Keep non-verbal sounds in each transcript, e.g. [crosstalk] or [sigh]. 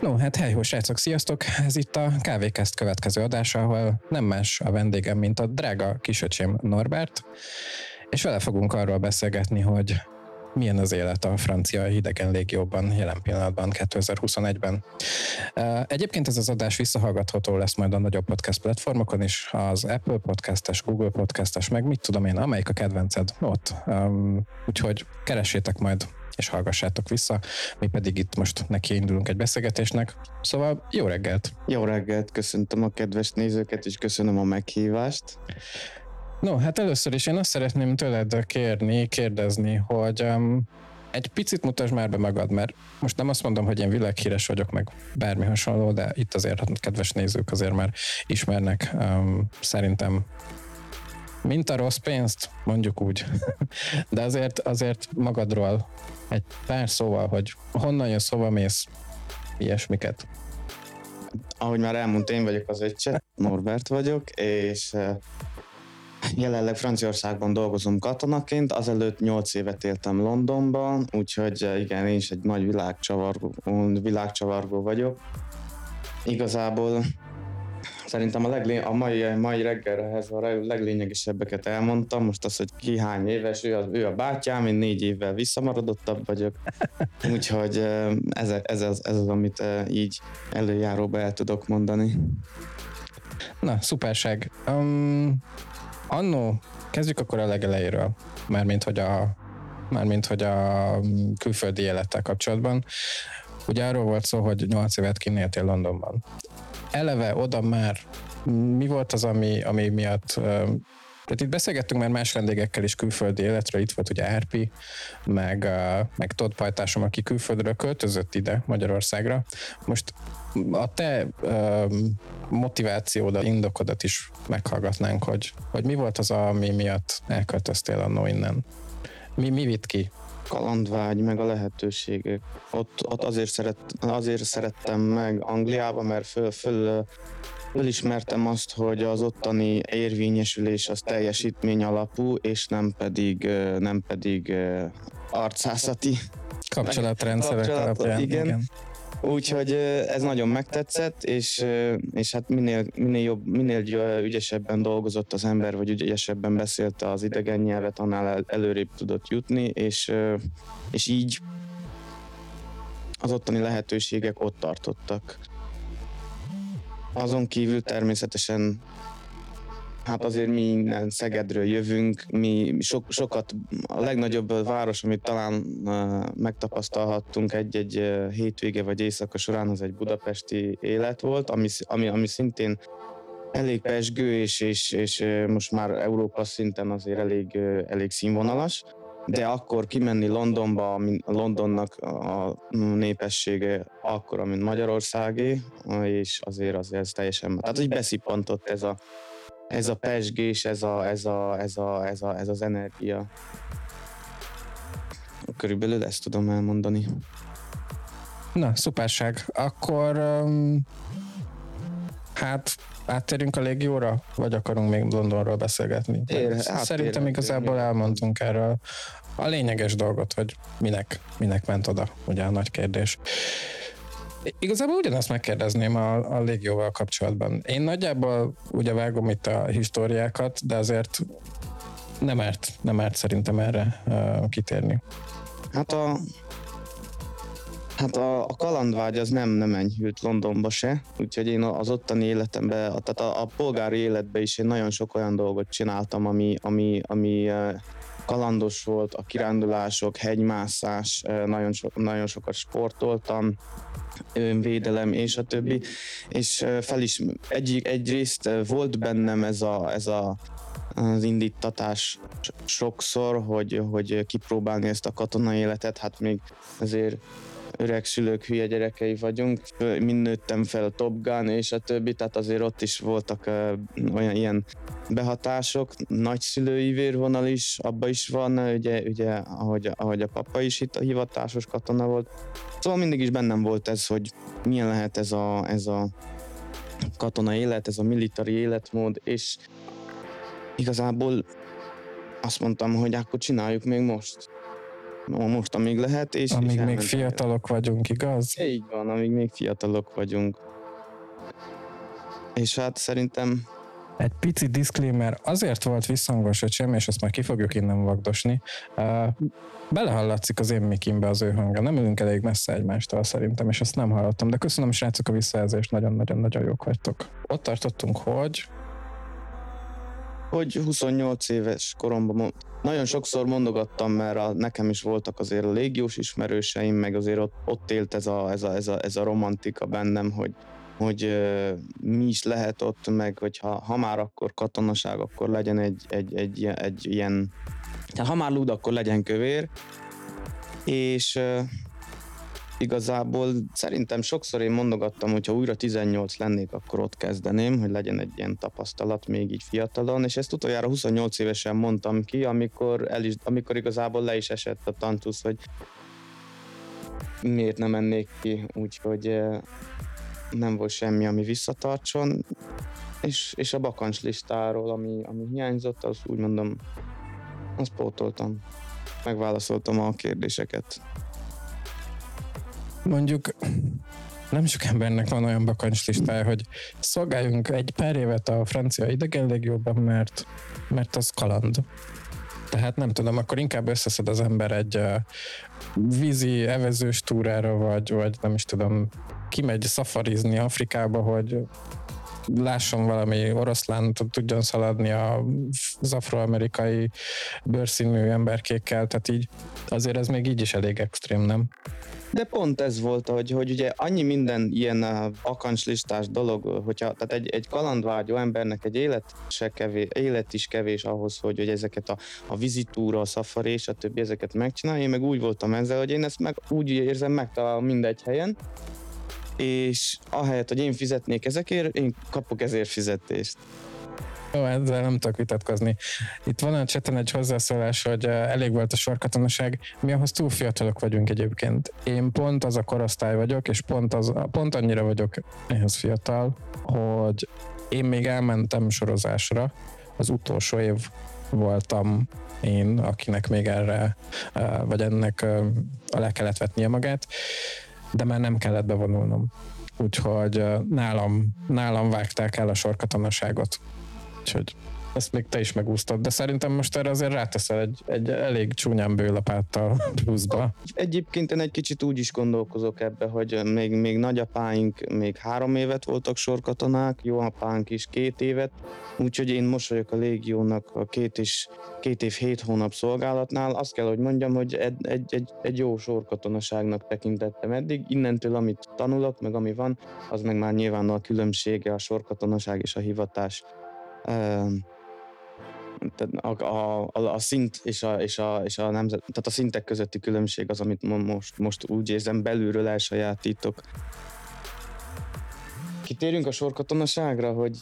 No, hát hely, srácok, sziasztok! Ez itt a Kávékezt következő adása, ahol nem más a vendégem, mint a drága kisöcsém Norbert, és vele fogunk arról beszélgetni, hogy milyen az élet a francia hidegen légióban jelen pillanatban, 2021-ben. Egyébként ez az adás visszahallgatható lesz majd a nagyobb podcast platformokon is, az Apple podcastes, Google podcastes, meg mit tudom én, amelyik a kedvenced ott. Úgyhogy keressétek majd és hallgassátok vissza, mi pedig itt most neki indulunk egy beszélgetésnek. Szóval jó reggelt! Jó reggelt, köszöntöm a kedves nézőket, és köszönöm a meghívást. No, hát először is én azt szeretném tőled kérni, kérdezni, hogy um, egy picit mutasd már be magad, mert most nem azt mondom, hogy én világhíres vagyok, meg bármi hasonló, de itt azért a kedves nézők azért már ismernek um, szerintem mint a rossz pénzt, mondjuk úgy. [laughs] De azért, azért magadról egy pár szóval, hogy honnan jössz, hova mész, ilyesmiket. Ahogy már elmondta, én vagyok az öccse, Norbert vagyok, és jelenleg Franciaországban dolgozom katonaként, azelőtt 8 évet éltem Londonban, úgyhogy igen, én is egy nagy világcsavargó, világcsavargó vagyok. Igazából Szerintem a, leglé- a mai, mai reggelhez a leglényegesebbeket elmondtam. Most az, hogy ki hány éves, ő, az, ő a bátyám, én négy évvel visszamaradottabb vagyok. [laughs] Úgyhogy ez, ez, az, ez az, amit így előjáróba el tudok mondani. Na, szuperság. Um, annó, kezdjük akkor a legelejéről. Mármint, hogy a mármint, hogy a külföldi élettel kapcsolatban. Ugye arról volt szó, hogy 8 évet kinéltél Londonban eleve oda már mi volt az, ami, ami miatt tehát itt beszélgettünk már más vendégekkel is külföldi életről, itt volt ugye Árpi, meg, meg Todd Pajtásom, aki külföldről költözött ide Magyarországra. Most a te uh, motivációdat, indokodat is meghallgatnánk, hogy, hogy mi volt az, ami miatt elköltöztél annó innen. Mi, mi vitt ki? Kalandvágy, meg a lehetőségek. Ott, ott azért, szeret, azért szerettem meg Angliába, mert föl, föl, fölismertem azt, hogy az ottani érvényesülés az teljesítmény alapú, és nem pedig, nem pedig arcászati. Kapcsolatrendszerek alapján. Igen. igen. Úgyhogy ez nagyon megtetszett, és, és hát minél, minél, jobb, minél ügyesebben dolgozott az ember, vagy ügyesebben beszélte az idegen nyelvet, annál előrébb tudott jutni, és, és így az ottani lehetőségek ott tartottak. Azon kívül természetesen Hát azért mi innen Szegedről jövünk, mi sok, sokat, a legnagyobb város, amit talán megtapasztalhattunk egy-egy hétvége vagy éjszaka során, az egy budapesti élet volt, ami, ami, ami szintén elég pesgő, és, és, és most már Európa szinten azért elég, elég színvonalas. De akkor kimenni Londonba, Londonnak a népessége akkora, mint Magyarországé, és azért azért ez teljesen, tehát így beszippantott ez a, ez a pesgés, ez, a, ez, a, ez, a, ez, a, ez az energia. Körülbelül ezt tudom elmondani. Na, szuperság. Akkor um, hát áttérünk a légióra, vagy akarunk még Londonról beszélgetni? Ér, Szerintem igazából elmondtunk erről a lényeges dolgot, hogy minek, minek ment oda, ugye a nagy kérdés. Igazából ugyanazt megkérdezném a, a légióval kapcsolatban. Én nagyjából ugye vágom itt a históriákat, de azért nem árt, nem árt szerintem erre uh, kitérni. Hát a, Hát a, a kalandvágy az nem, nem enyhült Londonba se, úgyhogy én az ottani életemben, tehát a, a polgári életben is én nagyon sok olyan dolgot csináltam, ami, ami, ami kalandos volt, a kirándulások, hegymászás, nagyon, so, nagyon sokat sportoltam, védelem és a többi, és fel is egy, egyrészt volt bennem ez a, ez a az indítatás sokszor, hogy, hogy kipróbálni ezt a katonai életet, hát még azért öreg szülők hülye gyerekei vagyunk, mind nőttem fel a Top Gun és a többi, tehát azért ott is voltak olyan ilyen behatások, nagyszülői vérvonal is, abba is van, ugye, ugye ahogy, ahogy a papa is itt a hivatásos katona volt. Szóval mindig is bennem volt ez, hogy milyen lehet ez a, ez a katona élet, ez a militári életmód, és igazából azt mondtam, hogy akkor csináljuk még most most amíg lehet, és Amíg és még fiatalok vagyunk, igaz? Így van, amíg még fiatalok vagyunk. És hát szerintem Egy pici disclaimer, azért volt visszhangos öcsém, és azt már ki fogjuk innen vagdosni. Uh, belehallatszik az én mikimbe az ő hangja. Nem ülünk elég messze egymástól szerintem, és azt nem hallottam. De köszönöm srácok a visszajelzést, nagyon-nagyon-nagyon jók vagytok. Ott tartottunk, hogy hogy 28 éves koromban nagyon sokszor mondogattam, mert a, nekem is voltak azért a légiós ismerőseim, meg azért ott, ott élt ez a, ez, a, ez, a, ez a romantika bennem, hogy, hogy mi is lehet ott, meg hogy ha, már akkor katonaság, akkor legyen egy, egy, egy, egy ilyen, tehát ha már lúd, akkor legyen kövér, és igazából szerintem sokszor én mondogattam, hogy ha újra 18 lennék, akkor ott kezdeném, hogy legyen egy ilyen tapasztalat még így fiatalon, és ezt utoljára 28 évesen mondtam ki, amikor, el is, amikor igazából le is esett a tantusz, hogy miért nem mennék ki, úgyhogy eh, nem volt semmi, ami visszatartson, és, és a bakancs listáról, ami, ami hiányzott, az úgy mondom, azt pótoltam. Megválaszoltam a kérdéseket. Mondjuk nem sok embernek van olyan bakancslistája, hogy szolgáljunk egy pár évet a francia idegenlégióban, mert, mert az kaland. Tehát nem tudom, akkor inkább összeszed az ember egy vízi evezős túrára, vagy, vagy nem is tudom, kimegy szafarizni Afrikába, hogy lásson valami oroszlánt, tudjon szaladni az afroamerikai bőrszínű emberkékkel, tehát így azért ez még így is elég extrém, nem? De pont ez volt, hogy, hogy ugye annyi minden ilyen uh, bakancslistás dolog, hogyha tehát egy, egy kalandvágyó embernek egy élet, se kevés, élet is kevés ahhoz, hogy, hogy ezeket a, a vizitúra, a szafari és a többi ezeket megcsinálja. Én meg úgy voltam ezzel, hogy én ezt meg úgy érzem megtalálom mindegy helyen, és ahelyett, hogy én fizetnék ezekért, én kapok ezért fizetést. Jó, ezzel nem tudok vitatkozni. Itt van a cseten egy hozzászólás, hogy elég volt a sorkatonaság. Mi ahhoz túl fiatalok vagyunk egyébként. Én pont az a korosztály vagyok, és pont, az, pont annyira vagyok ehhez fiatal, hogy én még elmentem sorozásra. Az utolsó év voltam én, akinek még erre, vagy ennek alá kellett vetnie magát, de már nem kellett bevonulnom. Úgyhogy nálam, nálam vágták el a sorkatonaságot. Úgyhogy ezt még te is megúsztad, de szerintem most erre azért ráteszel egy, egy elég csúnyán bőlapáttal pluszba. Egyébként én egy kicsit úgy is gondolkozok ebbe, hogy még, még nagyapáink még három évet voltak sorkatonák, jó apánk is két évet, úgyhogy én most vagyok a légiónak a két, és, két év hét hónap szolgálatnál. Azt kell, hogy mondjam, hogy egy, egy, egy, egy jó sorkatonaságnak tekintettem eddig. Innentől, amit tanulok, meg ami van, az meg már nyilván a különbsége a sorkatonaság és a hivatás. A, a, a, szint és a, és, a, és a nemzet, tehát a szintek közötti különbség az, amit mo- most, most úgy érzem belülről elsajátítok. Kitérünk a sorkatonaságra, hogy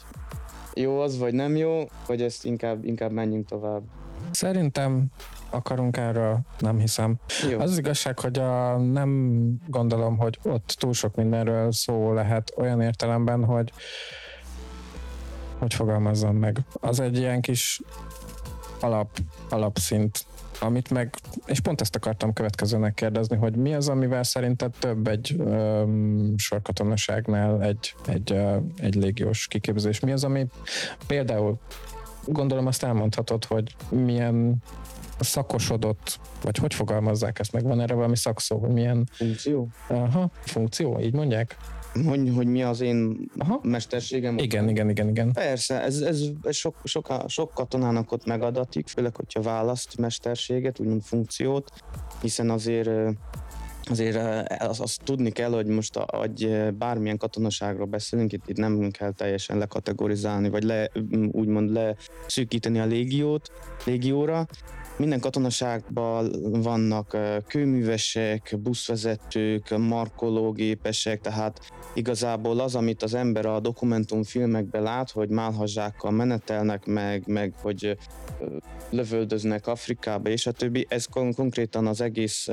jó az, vagy nem jó, vagy ezt inkább, inkább menjünk tovább. Szerintem akarunk erről, nem hiszem. Jó. Az az igazság, hogy a, nem gondolom, hogy ott túl sok mindenről szó lehet olyan értelemben, hogy hogy fogalmazzam meg. Az egy ilyen kis alap, alapszint, amit meg, és pont ezt akartam következőnek kérdezni, hogy mi az, amivel szerinted több egy öm, sorkatonaságnál egy, egy, ö, egy légiós kiképzés? Mi az, ami például gondolom azt elmondhatod, hogy milyen szakosodott, vagy hogy fogalmazzák ezt meg? Van erre valami szakszó, hogy milyen Funkció? aha, funkció, így mondják? Hogy, hogy mi az én Aha. mesterségem? Igen, igen, igen, igen. Persze, ez, ez, ez sok, sok, sok katonának ott megadatik, főleg, hogyha választ mesterséget, úgymond funkciót, hiszen azért azért azt, azt tudni kell, hogy most a, hogy ö, bármilyen katonaságról beszélünk, itt, itt nem kell teljesen lekategorizálni, vagy le, úgymond leszűkíteni a légiót, légióra. Minden katonaságban vannak kőművesek, buszvezetők, markológépesek, tehát igazából az, amit az ember a dokumentumfilmekben lát, hogy málhazsákkal menetelnek meg, meg hogy lövöldöznek Afrikába és a többi, ez kon- konkrétan az egész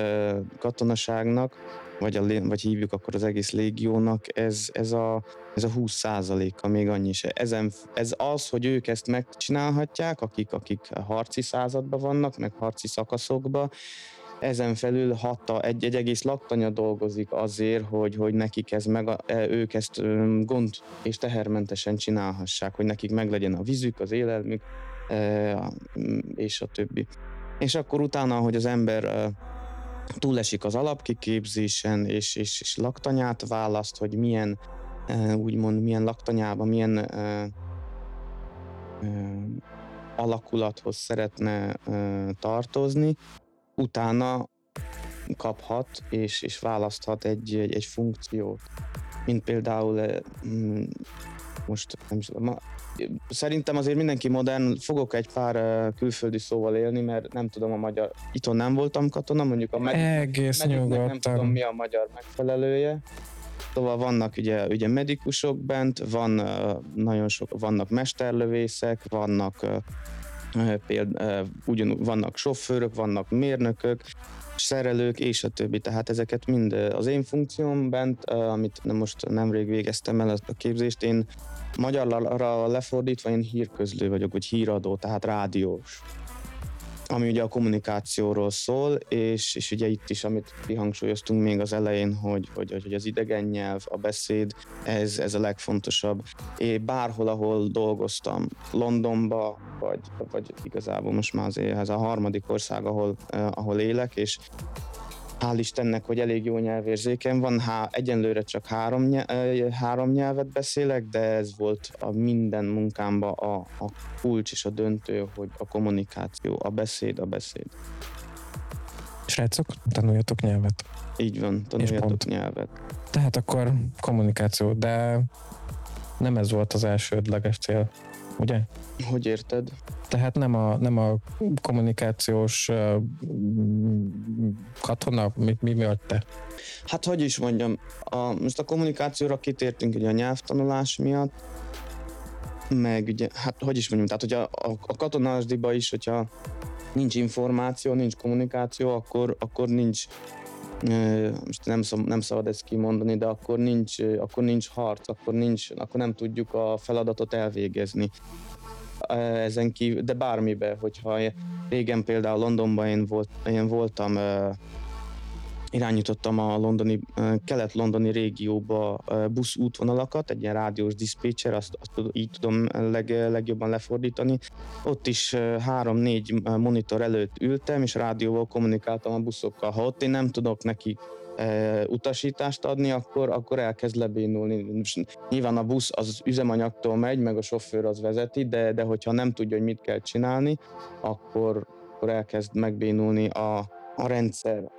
katonaságnak, vagy, a, vagy hívjuk akkor az egész légiónak, ez, ez a, ez a 20 százaléka, még annyi se. Ezen, ez az, hogy ők ezt megcsinálhatják, akik, akik harci században vannak, meg harci szakaszokban, ezen felül hatta egy, egy egész laktanya dolgozik azért, hogy, hogy nekik ez meg, e, ők ezt gond és tehermentesen csinálhassák, hogy nekik meglegyen a vízük, az élelmük, e, és a többi. És akkor utána, hogy az ember túlesik az alapkiképzésen, és, és, és laktanyát választ, hogy milyen, úgymond milyen laktanyában, milyen alakulathoz szeretne tartozni, utána kaphat és, és választhat egy, egy, egy funkciót. Mint például most nem is szerintem azért mindenki modern, fogok egy pár külföldi szóval élni, mert nem tudom a magyar, itthon nem voltam katona, mondjuk a meg, Egész nyugodtan. nem tudom mi a magyar megfelelője. Szóval vannak ugye, ugye medikusok bent, van nagyon sok, vannak mesterlövészek, vannak például ugyan vannak sofőrök, vannak mérnökök, szerelők és a többi. Tehát ezeket mind az én funkcióm bent, amit most nemrég végeztem el a képzést, én magyarra lefordítva én hírközlő vagyok, vagy híradó, tehát rádiós ami ugye a kommunikációról szól, és, és ugye itt is, amit kihangsúlyoztunk még az elején, hogy, hogy, hogy az idegen nyelv, a beszéd, ez, ez a legfontosabb. Én bárhol, ahol dolgoztam, Londonba, vagy, vagy igazából most már azért ez a harmadik ország, ahol, eh, ahol élek, és hál' Istennek, hogy elég jó nyelvérzéken van, há, egyenlőre csak három, nyelv, három nyelvet beszélek, de ez volt a minden munkámban a, a kulcs és a döntő, hogy a kommunikáció, a beszéd, a beszéd. Srácok, tanuljatok nyelvet. Így van, tanuljatok nyelvet. Tehát akkor kommunikáció, de nem ez volt az elsődleges cél, ugye? Hogy érted? Tehát nem a, nem a kommunikációs uh, katona, mi, mi, mi vagy te? Hát hogy is mondjam, a, most a kommunikációra kitértünk ugye a nyelvtanulás miatt, meg ugye, hát hogy is mondjam, tehát hogy a, a, a katonásdiba is, hogyha nincs információ, nincs kommunikáció, akkor, akkor nincs most nem, szab, nem szabad ezt kimondani, de akkor nincs, akkor nincs harc, akkor, nincs, akkor nem tudjuk a feladatot elvégezni. Ezen kívül, de bármibe, hogyha régen például Londonban én, volt, én voltam irányítottam a londoni, kelet-londoni régióba busz útvonalakat, egy ilyen rádiós diszpécser, azt, azt így tudom leg, legjobban lefordítani. Ott is három-négy monitor előtt ültem, és rádióval kommunikáltam a buszokkal. Ha ott én nem tudok neki utasítást adni, akkor, akkor elkezd lebénulni. Nyilván a busz az üzemanyagtól megy, meg a sofőr az vezeti, de, de hogyha nem tudja, hogy mit kell csinálni, akkor, akkor elkezd megbénulni a, a rendszer.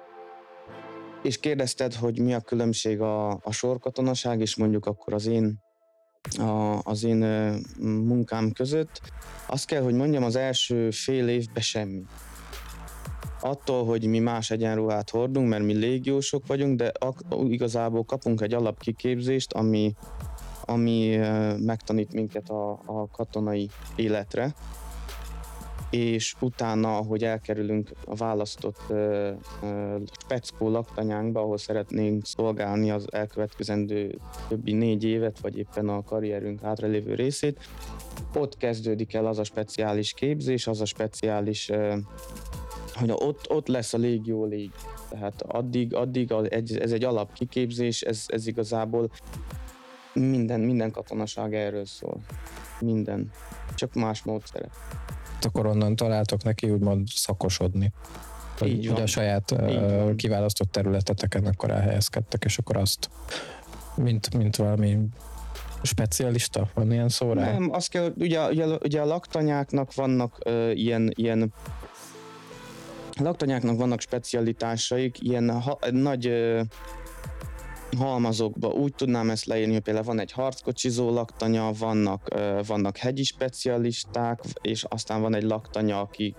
És kérdezted, hogy mi a különbség a, a sorkatonaság és mondjuk akkor az én a, az én munkám között. Azt kell, hogy mondjam, az első fél évben semmi attól, hogy mi más egyenruhát hordunk, mert mi légiósok vagyunk, de igazából kapunk egy alapkiképzést, ami, ami megtanít minket a, a katonai életre, és utána, ahogy elkerülünk a választott uh, speckó laktanyánkba, ahol szeretnénk szolgálni az elkövetkezendő többi négy évet, vagy éppen a karrierünk hátralévő részét, ott kezdődik el az a speciális képzés, az a speciális uh, hogy ott, ott lesz a légió lég. Tehát addig, addig ez egy alapkiképzés, ez, ez igazából minden, minden katonaság erről szól. Minden. Csak más módszere. Akkor onnan találtok neki úgymond szakosodni. Így van. Ugye a saját uh, kiválasztott területeteken akkor elhelyezkedtek, és akkor azt, mint, mint valami specialista, van ilyen szó rá? Nem, azt kell, ugye, ugye, ugye a laktanyáknak vannak uh, ilyen, ilyen laktanyáknak vannak specialitásaik, ilyen ha, nagy ö, halmazokba úgy tudnám ezt leírni, hogy például van egy harckocsizó laktanya, vannak, vannak hegyi specialisták, és aztán van egy laktanya, aki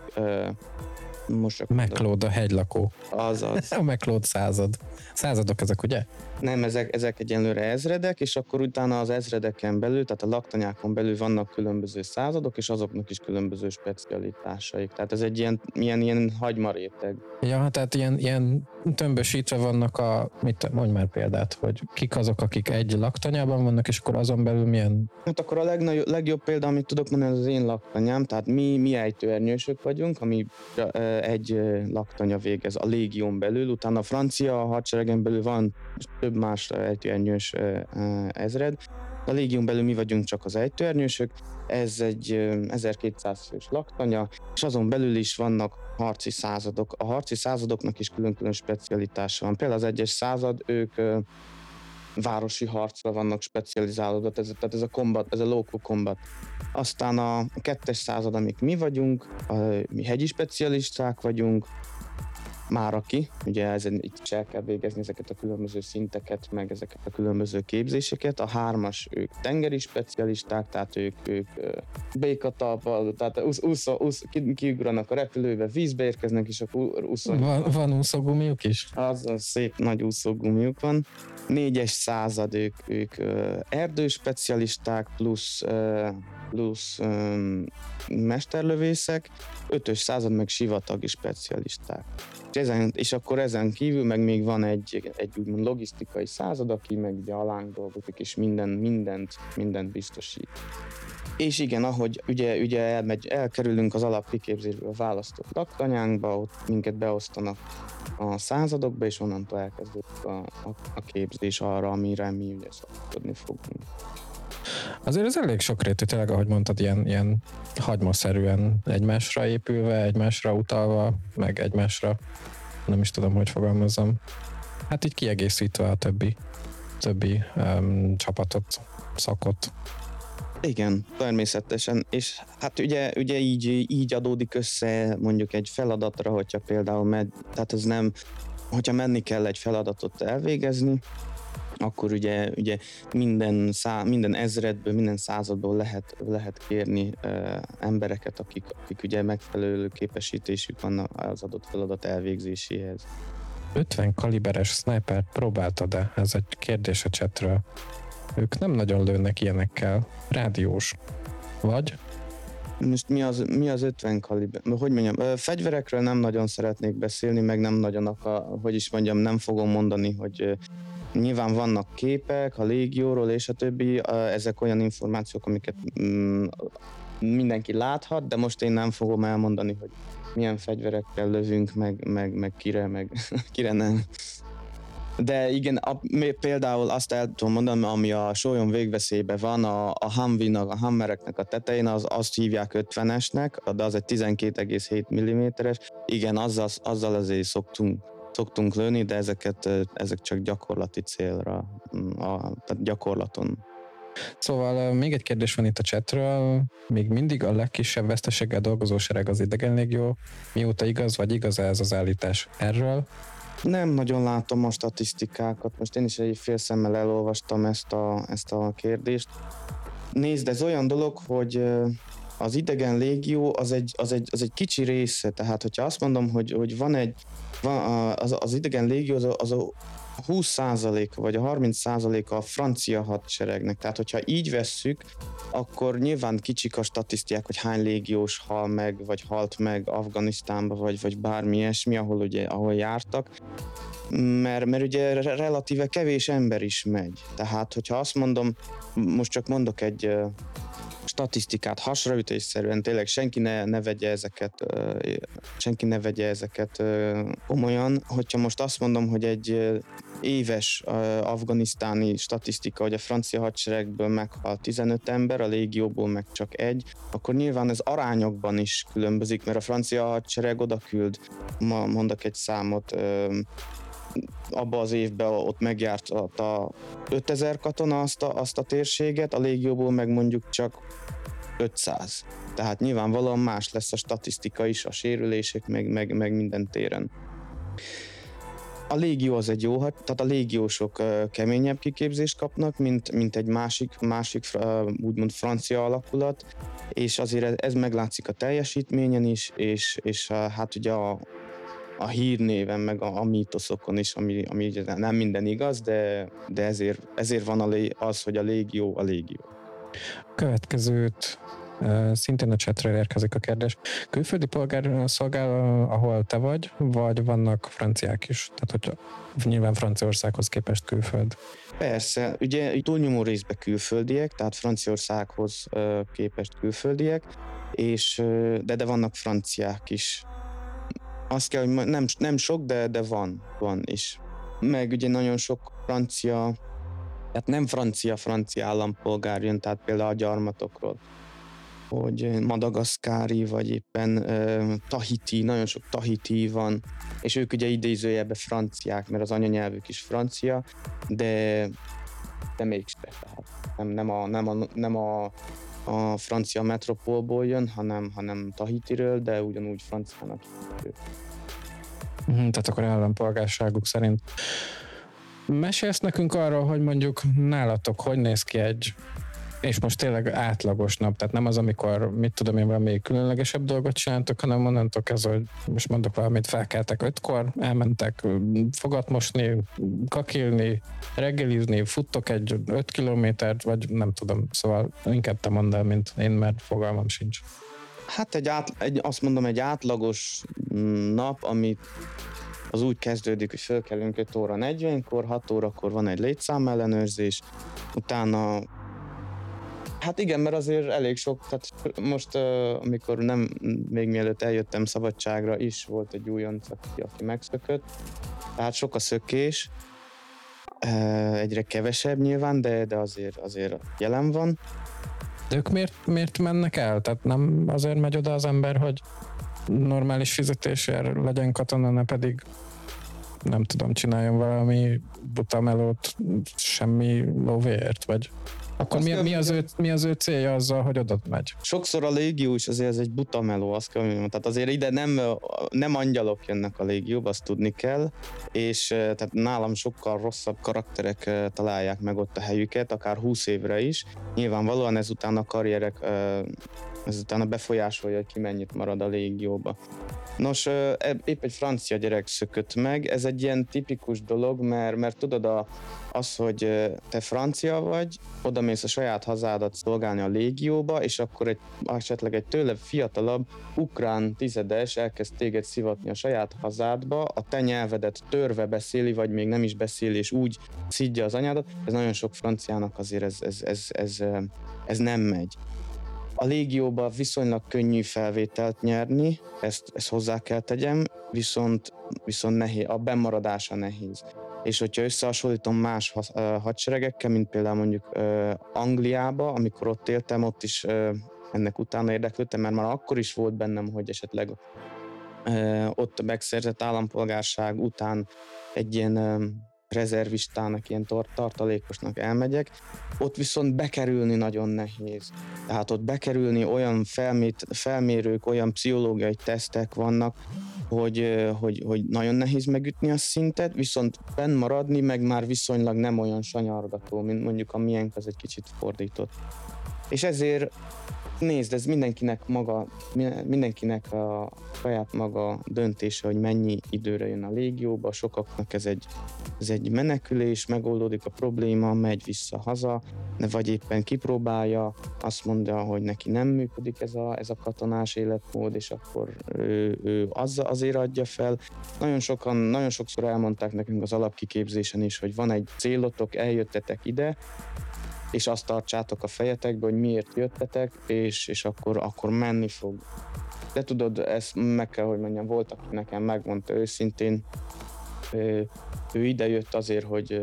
most McLeod a hegylakó. Azaz. [laughs] a McLeod század. Századok ezek, ugye? Nem, ezek, ezek egyenlőre ezredek, és akkor utána az ezredeken belül, tehát a laktanyákon belül vannak különböző századok, és azoknak is különböző specialitásaik. Tehát ez egy ilyen, ilyen, ilyen hagymaréteg. Ja, hát tehát ilyen, ilyen tömbösítve vannak a, mit, mondj már példát, hogy kik azok, akik egy laktanyában vannak, és akkor azon belül milyen... Hát akkor a legnagyobb, legjobb példa, amit tudok mondani, az az én laktanyám, tehát mi, mi ejtőernyősök vagyunk, ami egy laktanya végez a légión belül, utána a francia hadseregen belül van több más ejtőernyős ezred, a légión belül mi vagyunk csak az ejtőernyősök, ez egy ö, 1200 fős laktanya, és azon belül is vannak harci századok. A harci századoknak is külön-külön specialitása van. Például az egyes század, ők városi harcra vannak specializálódott, ez, tehát ez a combat, ez a local combat. Aztán a kettes század, amik mi vagyunk, mi hegyi specialisták vagyunk, már aki, ugye ezen itt el kell végezni ezeket a különböző szinteket, meg ezeket a különböző képzéseket. A hármas, ők tengeri specialisták, tehát ők, ők békatalpal, tehát úsz, úsz, úsz, ki, kiugranak a repülőbe, vízbe érkeznek, és akkor úszon. Van, van úszógumiuk is? Az a szép nagy úszógumiuk van. Négyes század ők, ők erdőspecialisták plusz, plusz mesterlövészek, ötös század meg sivatagi specialisták. Ezen, és akkor ezen kívül meg még van egy, egy úgymond logisztikai század, aki meg ugye alánk dolgozik, és minden, mindent, mindent biztosít. És igen, ahogy ugye, ugye elmegy, elkerülünk az alapkiképzésből a választott laktanyánkba, ott minket beosztanak a századokba, és onnantól elkezdődik a, a, a képzés arra, amire mi ugye szakodni fogunk. Azért ez elég sokrétű, tényleg, ahogy mondtad, ilyen, ilyen hagymaszerűen egymásra épülve, egymásra utalva, meg egymásra, nem is tudom, hogy fogalmazzam. Hát így kiegészítve a többi, többi um, csapatot, szakot. Igen, természetesen, és hát ugye, ugye így, így adódik össze mondjuk egy feladatra, hogyha például med, tehát ez nem, hogyha menni kell egy feladatot elvégezni, akkor ugye, ugye minden, szá, minden ezredből, minden századból lehet, lehet kérni uh, embereket, akik, akik ugye megfelelő képesítésük van az adott feladat elvégzéséhez. 50 kaliberes sniper próbáltad-e? Ez egy kérdés a chatről. Ők nem nagyon lőnek ilyenekkel. Rádiós. Vagy? Most mi az, mi az 50 kaliber? Hogy mondjam, ö, fegyverekről nem nagyon szeretnék beszélni, meg nem nagyon akar, hogy is mondjam, nem fogom mondani, hogy ö, nyilván vannak képek a légióról és a többi, ezek olyan információk, amiket mm, mindenki láthat, de most én nem fogom elmondani, hogy milyen fegyverekkel lövünk, meg, meg, meg kire, meg [laughs] kire nem. De igen, a, például azt el tudom mondani, ami a sólyon végveszélyben van, a, a Humvee-nak, a Hammereknek a tetején, az, azt hívják 50-esnek, de az egy 12,7 mm-es. Igen, azzal, azzal azért szoktunk, szoktunk lőni, de ezeket, ezek csak gyakorlati célra, mm, a, tehát gyakorlaton. Szóval még egy kérdés van itt a chatről. Még mindig a legkisebb veszteséggel dolgozó sereg az idegen légió. Mióta igaz, vagy igaz ez az állítás erről? Nem nagyon látom a statisztikákat, most én is egy fél szemmel elolvastam ezt a, ezt a kérdést. Nézd, ez olyan dolog, hogy az idegen légió az egy, az egy, az egy kicsi része, tehát hogyha azt mondom, hogy, hogy van egy, van az, az idegen légió az a, az a 20%-a vagy a 30%-a a francia hadseregnek. Tehát, hogyha így vesszük, akkor nyilván kicsik a statisztiák, hogy hány légiós hal meg, vagy halt meg Afganisztánba, vagy, vagy bármi ilyesmi, ahol ugye, ahol jártak. Mert, mert ugye re- relatíve kevés ember is megy. Tehát, hogyha azt mondom, most csak mondok egy statisztikát hasraütésszerűen, tényleg senki ne, ne vegye ezeket, senki ne vegye ezeket komolyan. Hogyha most azt mondom, hogy egy éves afganisztáni statisztika, hogy a francia hadseregből meghalt 15 ember, a légióból meg csak egy, akkor nyilván ez arányokban is különbözik, mert a francia hadsereg oda küld, ma mondok egy számot, ö, abba az évben ott megjárt a 5000 katona azt a, azt a térséget, a légióból meg mondjuk csak 500. Tehát nyilvánvalóan más lesz a statisztika is, a sérülések, meg, meg, meg minden téren. A légió az egy jó, tehát a légiósok keményebb kiképzést kapnak, mint, mint egy másik, másik úgymond francia alakulat, és azért ez, ez meglátszik a teljesítményen is, és, és hát ugye a, a hírnéven, meg a, a mítoszokon is, ami, ami nem minden igaz, de, de ezért, ezért van a az, hogy a légió a légió. Következőt szintén a chatről érkezik a kérdés. Külföldi polgár szolgál, ahol te vagy, vagy vannak franciák is? Tehát, hogy nyilván Franciaországhoz képest külföld. Persze, ugye túlnyomó részben külföldiek, tehát Franciaországhoz képest külföldiek, és, de, de vannak franciák is. Azt kell, hogy nem, nem sok, de, de van, van is. Meg ugye nagyon sok francia, hát nem francia-francia állampolgár jön, tehát például a gyarmatokról hogy madagaszkári, vagy éppen uh, tahiti, nagyon sok tahiti van, és ők ugye idézőjelben franciák, mert az anyanyelvük is francia, de, de mégse. Tehát nem, nem, a, nem, a, nem a, a francia metropolból jön, hanem, hanem Tahitiről, de ugyanúgy franciának ők. Mhm, tehát akkor állampolgárságuk szerint. Mesélsz nekünk arról, hogy mondjuk nálatok hogy néz ki egy és most tényleg átlagos nap, tehát nem az, amikor, mit tudom én, valami különlegesebb dolgot csináltok, hanem onnantól kezdve, hogy most mondok valamit, felkeltek ötkor, elmentek fogat mosni, kakilni, reggelizni, futtok egy öt kilométert, vagy nem tudom, szóval inkább te mondd el, mint én, mert fogalmam sincs. Hát egy, át, egy azt mondom, egy átlagos mm, nap, amit az úgy kezdődik, hogy fölkelünk 5 óra 40-kor, 6 órakor van egy létszámellenőrzés, utána Hát igen, mert azért elég sok, tehát most amikor nem, még mielőtt eljöttem szabadságra is volt egy újonc, aki, aki megszökött, tehát sok a szökés, egyre kevesebb nyilván, de, de azért, azért jelen van. De ők miért, miért mennek el? Tehát nem azért megy oda az ember, hogy normális fizetésért legyen katona, ne pedig nem tudom, csináljon valami butamelót semmi lóvéért, vagy akkor mi, mi, az ő, mi az ő célja azzal, hogy oda megy? Sokszor a légió is azért ez egy buta meló, azt kell mondjam. Tehát azért ide nem, nem angyalok jönnek a légióba, azt tudni kell, és tehát nálam sokkal rosszabb karakterek találják meg ott a helyüket, akár 20 évre is. Nyilvánvalóan ezután a karrierek ezután a befolyásolja, hogy ki mennyit marad a légióba. Nos, épp egy francia gyerek szökött meg, ez egy ilyen tipikus dolog, mert, mert tudod, a, az, hogy te francia vagy, oda mész a saját hazádat szolgálni a légióba, és akkor egy, esetleg egy tőle fiatalabb ukrán tizedes elkezd téged szivatni a saját hazádba, a te nyelvedet törve beszéli, vagy még nem is beszéli, és úgy szidja az anyádat, ez nagyon sok franciának azért ez, ez, ez, ez, ez nem megy. A légióban viszonylag könnyű felvételt nyerni, ezt, ezt hozzá kell tegyem, viszont, viszont nehéz, a bemaradása nehéz. És hogyha összehasonlítom más hadseregekkel, mint például mondjuk Angliába, amikor ott éltem, ott is ennek utána érdeklődtem, mert már akkor is volt bennem, hogy esetleg ott megszerzett állampolgárság után egy ilyen rezervistának, ilyen tartalékosnak elmegyek, ott viszont bekerülni nagyon nehéz. Tehát ott bekerülni olyan felmét, felmérők, olyan pszichológiai tesztek vannak, hogy, hogy, hogy nagyon nehéz megütni a szintet, viszont benn maradni meg már viszonylag nem olyan sanyargató, mint mondjuk a miénk, az egy kicsit fordított. És ezért nézd, ez mindenkinek maga, mindenkinek a saját maga döntése, hogy mennyi időre jön a légióba, sokaknak ez egy, ez egy menekülés, megoldódik a probléma, megy vissza haza, vagy éppen kipróbálja, azt mondja, hogy neki nem működik ez a, ez a katonás életmód, és akkor ő, ő az, azért adja fel. Nagyon sokan, nagyon sokszor elmondták nekünk az alapkiképzésen is, hogy van egy célotok, eljöttetek ide, és azt tartsátok a fejetekbe, hogy miért jöttetek, és, és akkor, akkor menni fog. De tudod, ezt meg kell, hogy mondjam, volt, aki nekem megmondta őszintén, ő, ő ide jött azért, hogy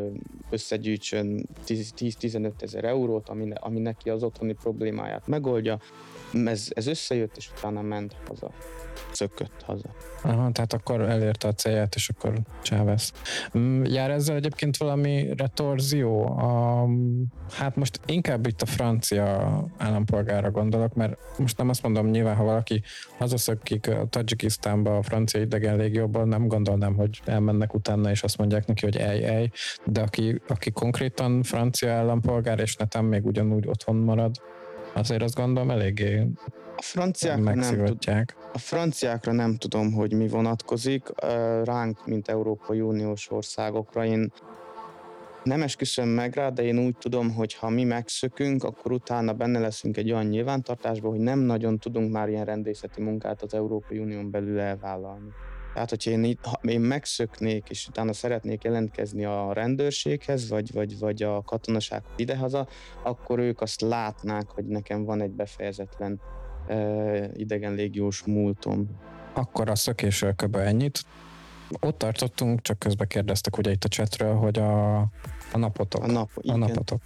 összegyűjtsön 10-15 ezer eurót, ami, ami neki az otthoni problémáját megoldja. Ez, ez összejött, és utána ment haza szökött haza. Aha, tehát akkor elérte a célját, és akkor csávesz. Mm, jár ezzel egyébként valami retorzió? A, hát most inkább itt a francia állampolgára gondolok, mert most nem azt mondom, nyilván, ha valaki hazaszökik a Tajikisztánba a francia idegen légióból, nem gondolnám, hogy elmennek utána, és azt mondják neki, hogy ej, ej, de aki, aki konkrétan francia állampolgár, és netem még ugyanúgy otthon marad, azért azt gondolom eléggé a franciákra nem, tud, a franciákra nem tudom, hogy mi vonatkozik. Ránk, mint Európai Uniós országokra, én nem esküszöm meg rá, de én úgy tudom, hogy ha mi megszökünk, akkor utána benne leszünk egy olyan nyilvántartásban, hogy nem nagyon tudunk már ilyen rendészeti munkát az Európai Unión belül elvállalni. Tehát, hogyha én, én megszöknék, és utána szeretnék jelentkezni a rendőrséghez, vagy, vagy, vagy a katonasághoz idehaza, akkor ők azt látnák, hogy nekem van egy befejezetlen idegen légiós múltom. akkor a szökésről kb. ennyit. Ott tartottunk, csak közben kérdeztek ugye itt a chatről, hogy a, a napotok. A nap, a napotok.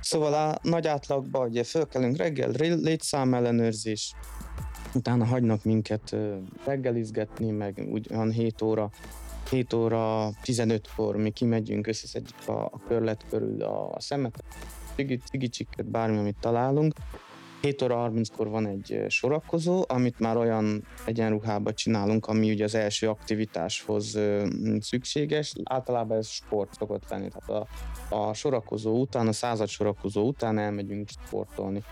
Szóval a nagy átlagban ugye fölkelünk reggel, ré- létszám ellenőrzés, utána hagynak minket reggelizgetni, meg úgy olyan 7 óra, 7 óra 15-kor mi kimegyünk, összeszedjük a, a körlet körül a, a szemet, cigi- cigicsikket, bármi, amit találunk. 7 óra 30-kor van egy sorakozó, amit már olyan egyenruhába csinálunk, ami ugye az első aktivitáshoz szükséges. Általában ez sport szokott lenni, tehát a, a sorakozó után, a század sorakozó után elmegyünk sportolni.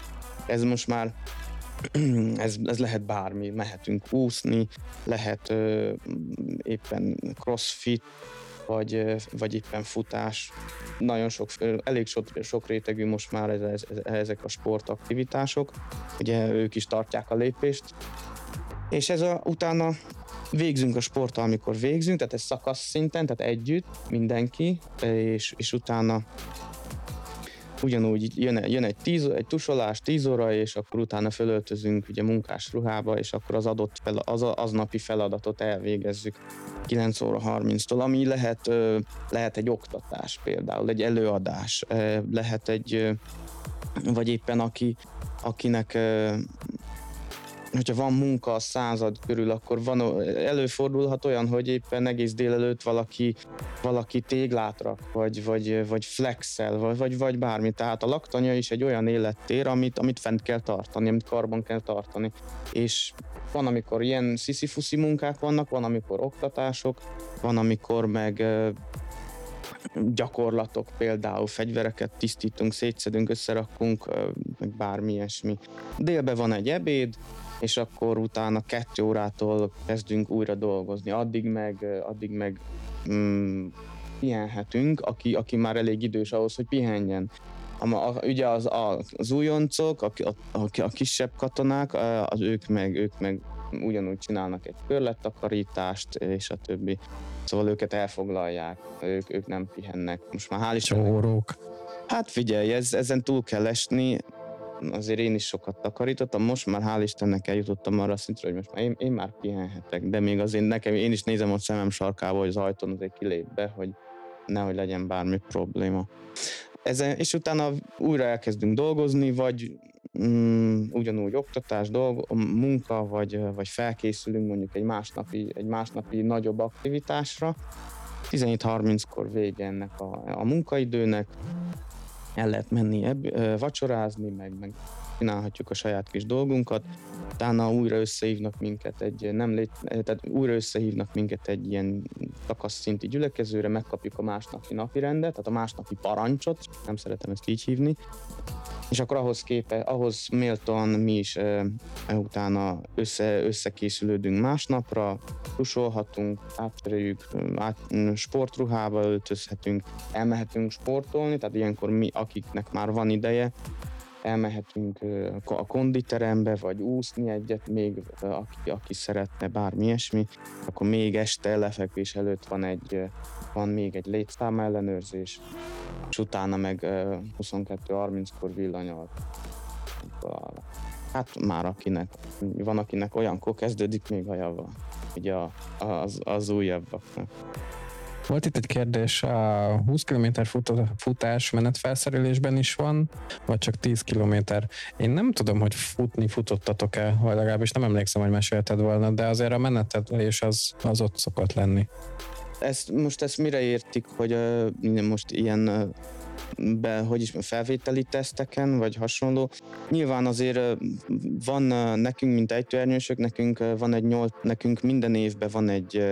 Ez most már [clears throat] ez, ez lehet bármi, mehetünk úszni, lehet ö, éppen crossfit, vagy, vagy éppen futás. Nagyon sok, elég sok, sok rétegű most már ez, ez, ezek a sportaktivitások. Ugye ők is tartják a lépést. És ez a, utána végzünk a sporttal, amikor végzünk, tehát ez szakasz szinten, tehát együtt, mindenki, és, és utána ugyanúgy jön, egy- jön egy, tíz, egy tusolás 10 óra, és akkor utána fölöltözünk ugye munkás ruhába, és akkor az adott fel, az, az napi feladatot elvégezzük. 9 óra 30-tól, ami lehet, lehet egy oktatás például, egy előadás, lehet egy, vagy éppen aki, akinek hogyha van munka a század körül, akkor van, előfordulhat olyan, hogy éppen egész délelőtt valaki, valaki téglát rak, vagy, vagy, vagy flexel, vagy, vagy, vagy bármi. Tehát a laktanya is egy olyan élettér, amit, amit fent kell tartani, amit karban kell tartani. És van, amikor ilyen sziszifuszi munkák vannak, van, amikor oktatások, van, amikor meg gyakorlatok, például fegyvereket tisztítunk, szétszedünk, összerakunk, meg bármi ilyesmi. Délben van egy ebéd, és akkor utána kettő órától kezdünk újra dolgozni. Addig meg, ö, addig meg mm, pihenhetünk, aki, aki már elég idős ahhoz, hogy pihenjen. A, a, ugye az, a, az újoncok, a, a, a, kisebb katonák, az ők meg, ők meg ugyanúgy csinálnak egy körlettakarítást, és a többi. Szóval őket elfoglalják, ők, ők nem pihennek. Most már hál' Istennek Csórók. Hát figyelj, ez, ezen túl kell esni, azért én is sokat takarítottam, most már hál' Istennek eljutottam arra a szintre, hogy most már én, én már pihenhetek, de még azért nekem, én is nézem a szemem sarkába, hogy az ajtón azért kilép be, hogy nehogy legyen bármi probléma. Ezen, és utána újra elkezdünk dolgozni, vagy mm, ugyanúgy oktatás, dolg, munka, vagy, vagy felkészülünk mondjuk egy másnapi, egy másnapi nagyobb aktivitásra. 17.30-kor vége ennek a, a munkaidőnek, el lehet menni eb- ö, vacsorázni, meg, meg csinálhatjuk a saját kis dolgunkat. Utána újra összehívnak minket egy, nem lét, tehát újra összehívnak minket egy ilyen szakaszszinti gyülekezőre, megkapjuk a másnapi napi rendet, tehát a másnapi parancsot, nem szeretem ezt így hívni, és akkor ahhoz képe, ahhoz méltóan mi is e, utána össze, összekészülődünk másnapra, tusolhatunk, átcseréljük, át, sportruhába öltözhetünk, elmehetünk sportolni, tehát ilyenkor mi, akiknek már van ideje, elmehetünk a konditerembe, vagy úszni egyet, még aki, aki szeretne bármi ilyesmi, akkor még este lefekvés előtt van egy, van még egy létszám ellenőrzés, és utána meg ö, 22.30-kor villanyal. Hát már akinek, van akinek olyankor kezdődik még a java, ugye az, az újabbaknak. Volt itt egy kérdés, a 20 km futás menetfelszerelésben is van, vagy csak 10 km? Én nem tudom, hogy futni futottatok-e, vagy legalábbis nem emlékszem, hogy mesélted volna, de azért a menetelés az, az ott szokott lenni. Ezt, most ezt mire értik, hogy uh, most ilyen uh, be, hogy is felvételi teszteken, vagy hasonló. Nyilván azért van nekünk, mint ejtőernyősök, nekünk van egy nyolc, nekünk minden évben van egy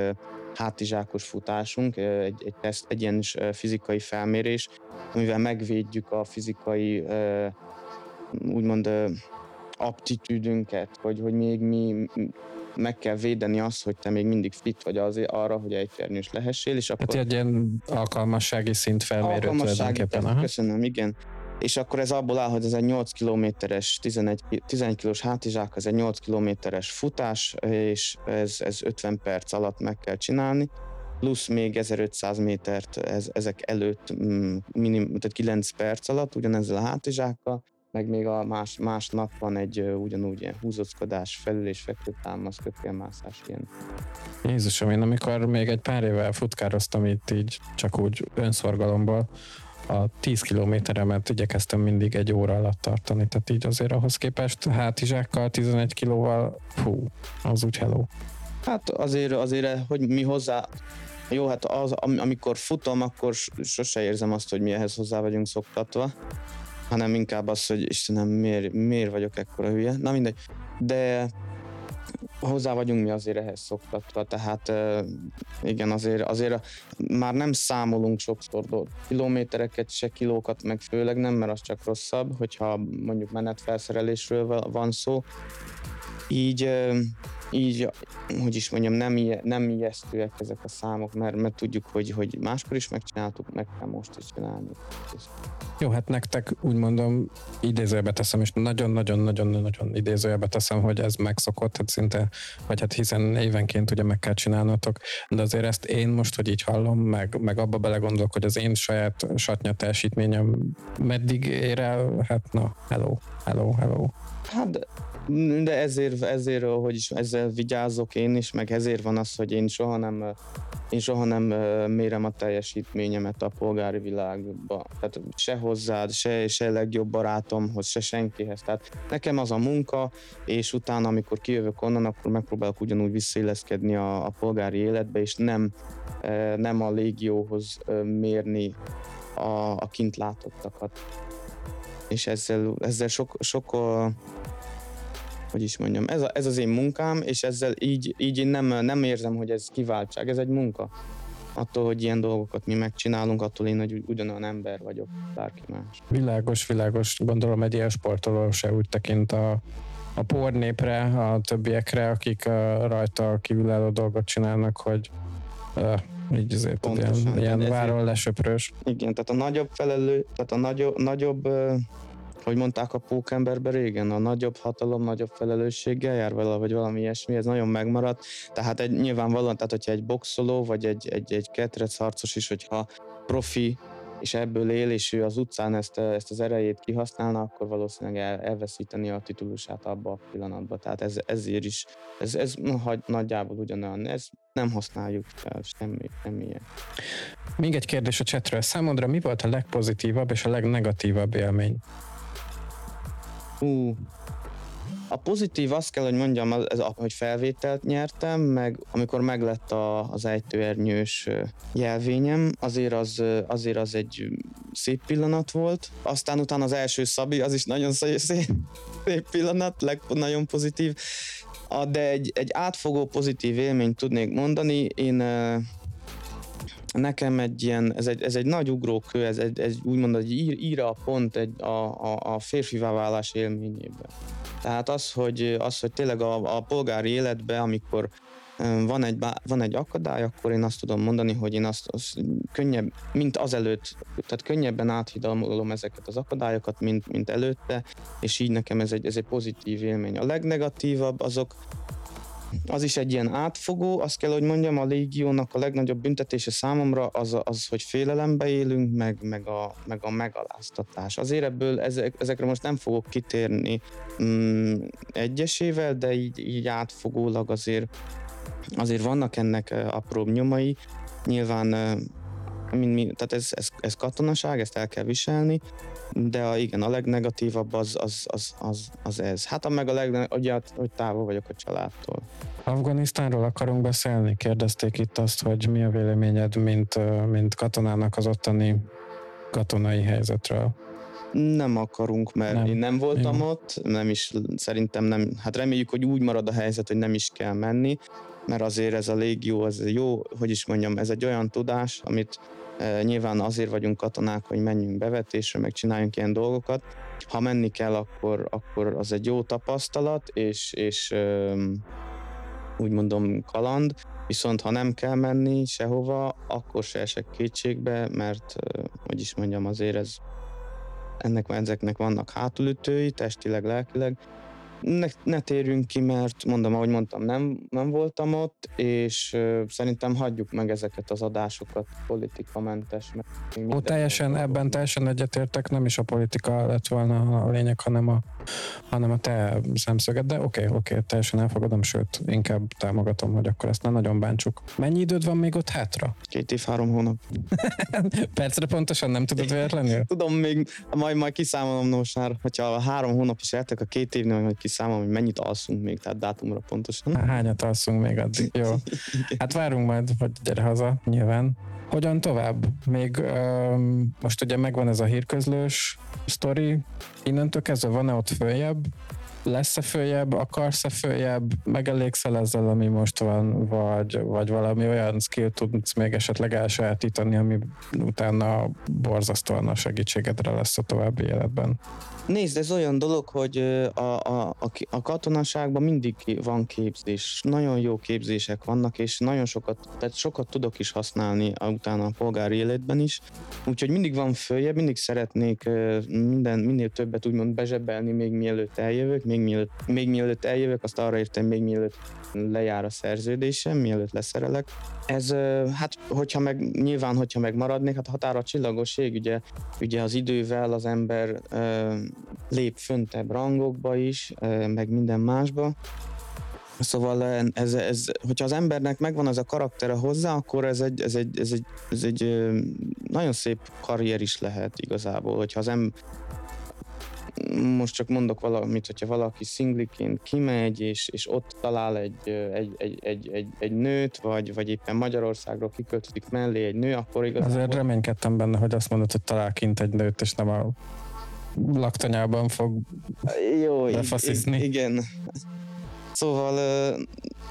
hátizsákos futásunk, egy, egy, teszt, egy ilyen fizikai felmérés, amivel megvédjük a fizikai úgymond aptitűdünket, hogy, hogy még mi meg kell védeni azt, hogy te még mindig fit vagy azért arra, hogy ejtőernyős lehessél, és akkor... Tehát egy ilyen alkalmassági szint felmérő Alkalmassági Aha. Köszönöm, igen. És akkor ez abból áll, hogy ez egy 8 kilométeres, 11, 11 kilós hátizsák, ez egy 8 kilométeres futás, és ez, ez 50 perc alatt meg kell csinálni, plusz még 1500 métert ez, ezek előtt, mm, minim, tehát 9 perc alatt, ugyanezzel a hátizsákkal, meg még a más, másnap van egy ö, ugyanúgy ilyen húzózkodás, felül és fekvő támasz, kötélmászás, ilyen. Jézusom, én amikor még egy pár éve futkároztam itt így, csak úgy önszorgalomból, a 10 kilométeremet igyekeztem mindig egy óra alatt tartani, tehát így azért ahhoz képest hátizsákkal, 11 kilóval, fú, az úgy hello. Hát azért, azért, hogy mi hozzá, jó, hát az, am- amikor futom, akkor sose érzem azt, hogy mi ehhez hozzá vagyunk szoktatva, hanem inkább az, hogy Istenem, miért, miért vagyok ekkora hülye. Na mindegy. De hozzá vagyunk mi azért ehhez szoktatva, tehát igen, azért, azért már nem számolunk sokszor kilométereket, se kilókat, meg főleg nem, mert az csak rosszabb, hogyha mondjuk menetfelszerelésről va- van szó. Így, így, hogy is mondjam, nem, nem ijesztőek ezek a számok, mert, mert tudjuk, hogy, hogy máskor is megcsináltuk, meg kell most is csinálni. Jó, hát nektek úgy mondom, idézőjelbe teszem, és nagyon-nagyon-nagyon-nagyon idézőjelbe teszem, hogy ez megszokott, hát szinte, vagy hát hiszen évenként ugye meg kell csinálnotok, de azért ezt én most, hogy így hallom, meg, meg abba belegondolok, hogy az én saját satnya teljesítményem meddig ér el, hát na, hello, hello, hello. Hát, de- ezért, ezért, hogy is, ezzel vigyázok én is, meg ezért van az, hogy én soha nem, én soha nem mérem a teljesítményemet a polgári világba. Tehát se hozzád, se, se legjobb barátomhoz, se senkihez. Tehát nekem az a munka, és utána, amikor kijövök onnan, akkor megpróbálok ugyanúgy visszailleszkedni a, a polgári életbe, és nem, nem a légióhoz mérni a, a kint látottakat. És ezzel, ezzel sok, sok hogy is mondjam, ez, a, ez az én munkám, és ezzel így, így én nem, nem érzem, hogy ez kiváltság, ez egy munka. Attól, hogy ilyen dolgokat mi megcsinálunk, attól én, hogy ugy- ugyanolyan ember vagyok, bárki más. Világos, világos, gondolom egy ilyen sportoló se úgy tekint a, a pornépre, a többiekre, akik uh, rajta kívülálló dolgot csinálnak, hogy uh, így azért ilyen, Pontosan, ilyen ezért- váról lesöprős. Igen, tehát a nagyobb felelő, tehát a nagyobb, nagyobb ö, hogy mondták a pókemberben régen, a nagyobb hatalom, nagyobb felelősséggel jár vele, vagy valami ilyesmi, ez nagyon megmaradt. Tehát egy, nyilvánvalóan, tehát hogyha egy boxoló, vagy egy, egy, egy ketrec harcos is, hogyha profi, és ebből él, és ő az utcán ezt, ezt az erejét kihasználna, akkor valószínűleg el, elveszíteni a titulusát abba a pillanatban. Tehát ez, ezért is, ez, ez nagyjából ugyanolyan, ez nem használjuk fel, semmi, ilyen. Még egy kérdés a chatről. Számodra mi volt a legpozitívabb és a legnegatívabb élmény? Ú, a pozitív azt kell, hogy mondjam, ez, a- hogy felvételt nyertem, meg amikor meglett a, az ejtőernyős jelvényem, azért az, azért az egy szép pillanat volt. Aztán utána az első szabi, az is nagyon szép, szép, pillanat, leg, nagyon pozitív. De egy, egy átfogó pozitív élményt tudnék mondani. Én nekem egy ilyen, ez egy, ez egy nagy ugrókő, ez egy, ez úgymond egy ír, íra pont egy, a, a, a férfivá válás élményében. Tehát az, hogy, az, hogy tényleg a, a polgári életben, amikor van egy, van egy akadály, akkor én azt tudom mondani, hogy én azt, azt könnyebb, mint azelőtt, tehát könnyebben áthidalom ezeket az akadályokat, mint, mint előtte, és így nekem ez egy, ez egy pozitív élmény. A legnegatívabb azok, az is egy ilyen átfogó, azt kell, hogy mondjam, a légiónak a legnagyobb büntetése számomra az, az hogy félelembe élünk, meg, meg, a, meg a megaláztatás. Azért ebből ezek, ezekre most nem fogok kitérni mm, egyesével, de így, így átfogólag azért, azért vannak ennek eh, apróbb nyomai. Nyilván eh, mint mi, tehát ez, ez, ez katonaság, ezt el kell viselni, de a, igen, a legnegatívabb az, az, az, az, az ez. Hát a meg a legne, ugye, hogy távol vagyok a családtól. Afganisztánról akarunk beszélni? Kérdezték itt azt, hogy mi a véleményed, mint, mint katonának az ottani katonai helyzetről. Nem akarunk, mert Nem. én nem voltam Jó. ott, nem is, szerintem nem, hát reméljük, hogy úgy marad a helyzet, hogy nem is kell menni, mert azért ez a légió, ez jó, hogy is mondjam, ez egy olyan tudás, amit e, nyilván azért vagyunk katonák, hogy menjünk bevetésre, meg csináljunk ilyen dolgokat. Ha menni kell, akkor, akkor az egy jó tapasztalat, és, és úgy mondom kaland, viszont ha nem kell menni sehova, akkor se esek kétségbe, mert, hogy is mondjam, azért ez ennek ezeknek vannak hátulütői, testileg, lelkileg, ne, ne térjünk ki, mert mondom, ahogy mondtam, nem, nem voltam ott, és uh, szerintem hagyjuk meg ezeket az adásokat politikamentes. Ó, teljesen, ebben teljesen egyetértek, nem is a politika lett volna a lényeg, hanem a, hanem a te szemszöged, de oké, okay, oké, okay, teljesen elfogadom, sőt, inkább támogatom, hogy akkor ezt ne nagyon bántsuk. Mennyi időd van még ott hátra? Két év, három hónap. [laughs] Percre pontosan nem tudod [laughs] véletlenül? Tudom, még majd, majd kiszámolom most már, hogyha három hónap is eltek a két évnél, majd kiszámolom, hogy mennyit alszunk még, tehát dátumra pontosan. Hányat alszunk még addig? Jó. [laughs] Hát várunk majd, hogy gyere haza, nyilván. Hogyan tovább? Még um, most ugye megvan ez a hírközlős sztori, innentől kezdve van-e ott följebb? Lesz-e följebb, akarsz-e följebb, megelégszel ezzel, ami most van, vagy, vagy valami olyan skill tudsz még esetleg elsajátítani, ami utána borzasztóan a segítségedre lesz a további életben. Nézd, ez olyan dolog, hogy a, a, a, a katonaságban mindig van képzés. Nagyon jó képzések vannak, és nagyon sokat, tehát sokat tudok is használni utána a polgári életben is. Úgyhogy mindig van följebb, mindig szeretnék minden, minél többet úgymond bezsebelni, még mielőtt eljövök, még mielőtt, még mielőtt eljövök, azt arra értem, még mielőtt lejár a szerződésem, mielőtt leszerelek. Ez, hát, hogyha meg, nyilván, hogyha megmaradnék, hát határa csillagos ég, ugye, ugye az idővel az ember lép föntebb rangokba is, meg minden másba. Szóval ez, ez, hogyha az embernek megvan az a karaktere hozzá, akkor ez egy, ez egy, ez egy, ez egy nagyon szép karrier is lehet igazából, hogyha az ember most csak mondok valamit, hogyha valaki szingliként kimegy, és, és ott talál egy, egy, egy, egy, egy, egy nőt, vagy, vagy éppen Magyarországról kiköltözik mellé egy nő, akkor igazából... Azért reménykedtem benne, hogy azt mondod, hogy talál kint egy nőt, és nem a laktanyában fog Jó, ig- igen. Szóval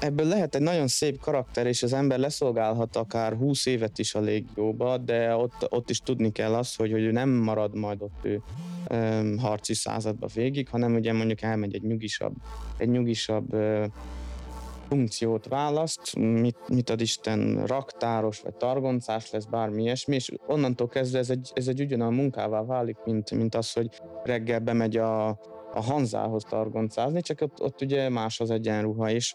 ebből lehet egy nagyon szép karakter, és az ember leszolgálhat akár 20 évet is a légióba, de ott, ott is tudni kell azt, hogy, hogy ő nem marad majd ott ő ö, harci századba végig, hanem ugye mondjuk elmegy egy nyugisabb, egy nyugisabb funkciót választ, mit, mit ad Isten, raktáros vagy targoncás lesz, bármi ilyesmi, és onnantól kezdve ez egy, ez egy ugyanolyan munkává válik, mint, mint az, hogy reggel bemegy a, a Hanzához targoncázni, csak ott, ott ugye más az egyenruha is.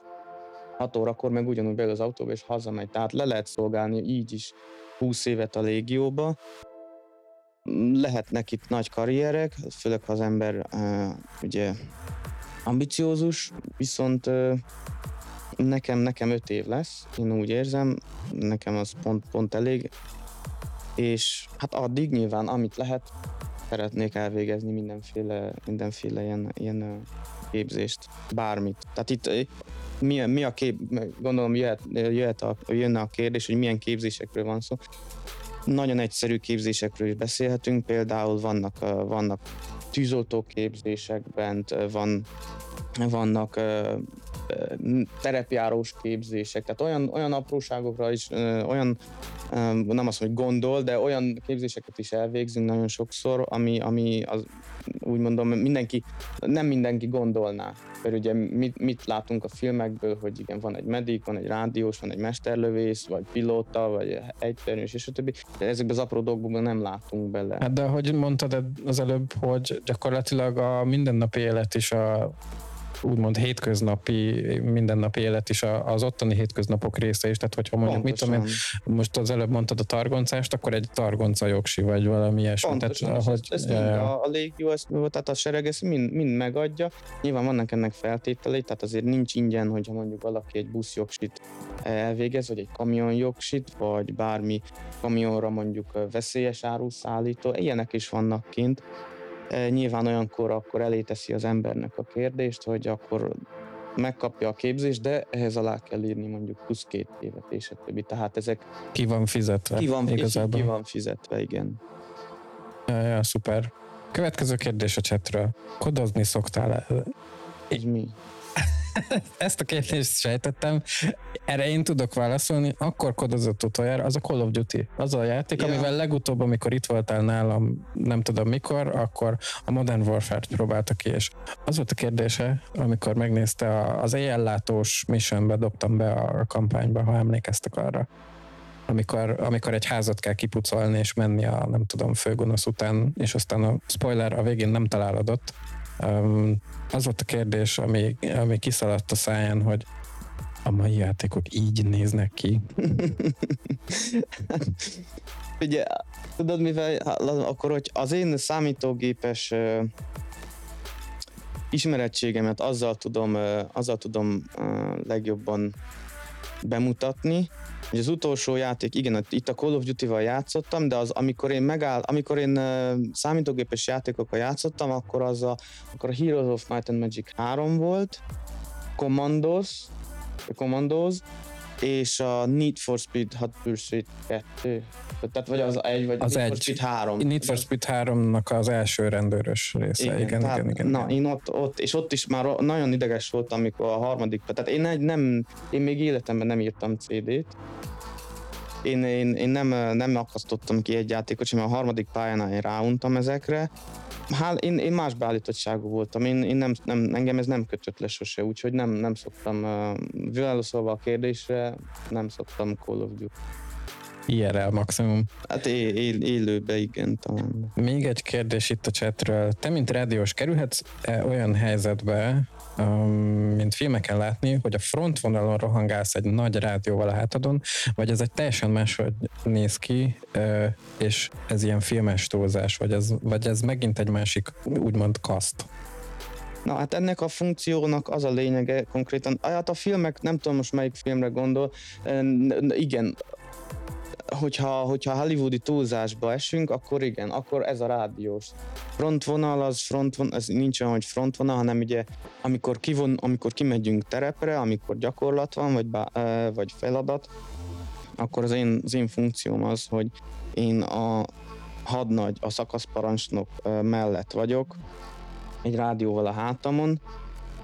6 órakor meg ugyanúgy beül az autóba és hazamegy, tehát le lehet szolgálni így is 20 évet a légióba. Lehetnek itt nagy karrierek, főleg ha az ember uh, ugye ambiciózus, viszont uh, nekem, nekem 5 év lesz, én úgy érzem, nekem az pont, pont elég, és hát addig nyilván, amit lehet, szeretnék elvégezni mindenféle, mindenféle ilyen, ilyen képzést, bármit. Tehát itt mi, mi a kép, gondolom jöhet, jöhet a, jönne a kérdés, hogy milyen képzésekről van szó. Nagyon egyszerű képzésekről is beszélhetünk, például vannak, vannak tűzoltó képzések bent, ö, van, vannak terepjárós képzések, tehát olyan, olyan apróságokra is, olyan nem azt mondom, hogy gondol, de olyan képzéseket is elvégzünk nagyon sokszor, ami, ami az, úgy mondom, mindenki, nem mindenki gondolná. Mert ugye mit, mit látunk a filmekből, hogy igen, van egy medik, van egy rádiós, van egy mesterlövész, vagy pilóta, vagy egyterős, és a többi. De ezekben az apró dolgokban nem látunk bele. Hát de ahogy mondtad az előbb, hogy gyakorlatilag a mindennapi élet is a úgymond hétköznapi, mindennapi élet is az ottani hétköznapok része is, tehát hogyha mondjuk, mit tudom én, Pontosan. most az előbb mondtad a targoncást, akkor egy targonca jogsi, vagy valami ilyesmi. Pontosan, tehát, ahogy, ezt, ezt mind a, a légió, ezt, tehát a sereg ezt mind, mind megadja. Nyilván vannak ennek feltételei, tehát azért nincs ingyen, hogyha mondjuk valaki egy buszjogsit elvégez, vagy egy kamionjogsit, vagy bármi kamionra mondjuk veszélyes áruszállító, ilyenek is vannak kint. E, Nyilván olyankor akkor elé teszi az embernek a kérdést, hogy akkor megkapja a képzést, de ehhez alá kell írni mondjuk plusz két évet és a többi. Tehát ezek ki van fizetve. ki van, igazából. ki van fizetve, igen. Ja, ja, szuper. Következő kérdés a chatről. Kodozni szoktál Így mi? [laughs] Ezt a kérdést sejtettem. Erre én tudok válaszolni. Akkor kodozott utoljára, az a Call of Duty. Az a játék, Ja. amivel legutóbb, amikor itt voltál nálam, nem tudom mikor, akkor a Modern Warfare-t próbálta ki, és az volt a kérdése, amikor megnézte az éjjellátós missionbe, dobtam be a kampányba, ha emlékeztek arra. Amikor, amikor egy házat kell kipucolni és menni a nem tudom főgonosz után, és aztán a spoiler a végén nem találod ott, az volt a kérdés, ami, ami kiszaladt a száján, hogy a mai játékok így néznek ki. [laughs] Ugye, tudod mivel, akkor hogy az én számítógépes uh, ismerettségemet azzal tudom, azzal tudom legjobban bemutatni, hogy az utolsó játék, igen, itt a Call of Duty-val játszottam, de az, amikor én megáll, amikor én uh, számítógépes játékokkal játszottam, akkor az a, akkor a Heroes of Might and Magic 3 volt, Commandos, Commandos, és a Need for Speed Hot Pursuit 2. Tehát vagy az egy, vagy az Need egy. for Speed 3. Need for Speed 3-nak az első rendőrös része. Igen, igen, tehát, igen. igen, na, igen. én ott, ott, és ott is már nagyon ideges voltam, amikor a harmadik, tehát én egy nem, én még életemben nem írtam CD-t, én, én, én nem, nem akasztottam ki egy játékot, sem a harmadik pályán én ráuntam ezekre. Hát én, én más beállítottságú voltam, én, én nem, nem, engem ez nem kötött le sose, úgyhogy nem, nem szoktam, uh, válaszolva a kérdésre, nem szoktam Call of Duty. IRL maximum. Hát é, él, élőbe igen talán. Még egy kérdés itt a chatről. Te, mint rádiós, kerülhetsz -e olyan helyzetbe, mint filmeken látni, hogy a frontvonalon rohangálsz egy nagy rádióval a hátadon, vagy ez egy teljesen máshogy néz ki, és ez ilyen filmes túlzás, vagy ez, vagy ez megint egy másik, úgymond kaszt? Na hát ennek a funkciónak az a lényege konkrétan, hát a filmek, nem tudom most melyik filmre gondol, igen, hogyha, hogyha hollywoodi túlzásba esünk, akkor igen, akkor ez a rádiós. Frontvonal az frontvonal, ez nincs olyan, hogy frontvonal, hanem ugye amikor, kivon, amikor kimegyünk terepre, amikor gyakorlat van, vagy, bá, vagy feladat, akkor az én, az én funkcióm az, hogy én a hadnagy, a szakaszparancsnok mellett vagyok, egy rádióval a hátamon,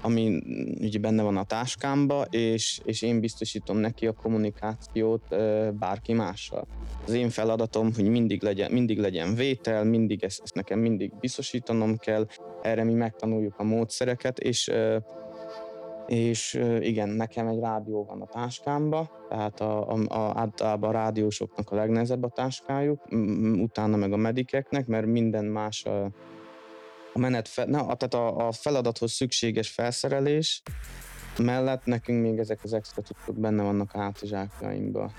ami ugye benne van a táskámba, és, és én biztosítom neki a kommunikációt bárki mással. Az én feladatom, hogy mindig legyen, mindig legyen vétel, mindig ezt, ezt nekem mindig biztosítanom kell, erre mi megtanuljuk a módszereket, és és igen, nekem egy rádió van a táskámba, tehát a, a, a, általában a rádiósoknak a legnehezebb a táskájuk, utána meg a medikeknek, mert minden más a, a menet, fe, na, tehát a, a feladathoz szükséges felszerelés mellett nekünk még ezek az extra cuccok benne vannak a hátizsákjainkba.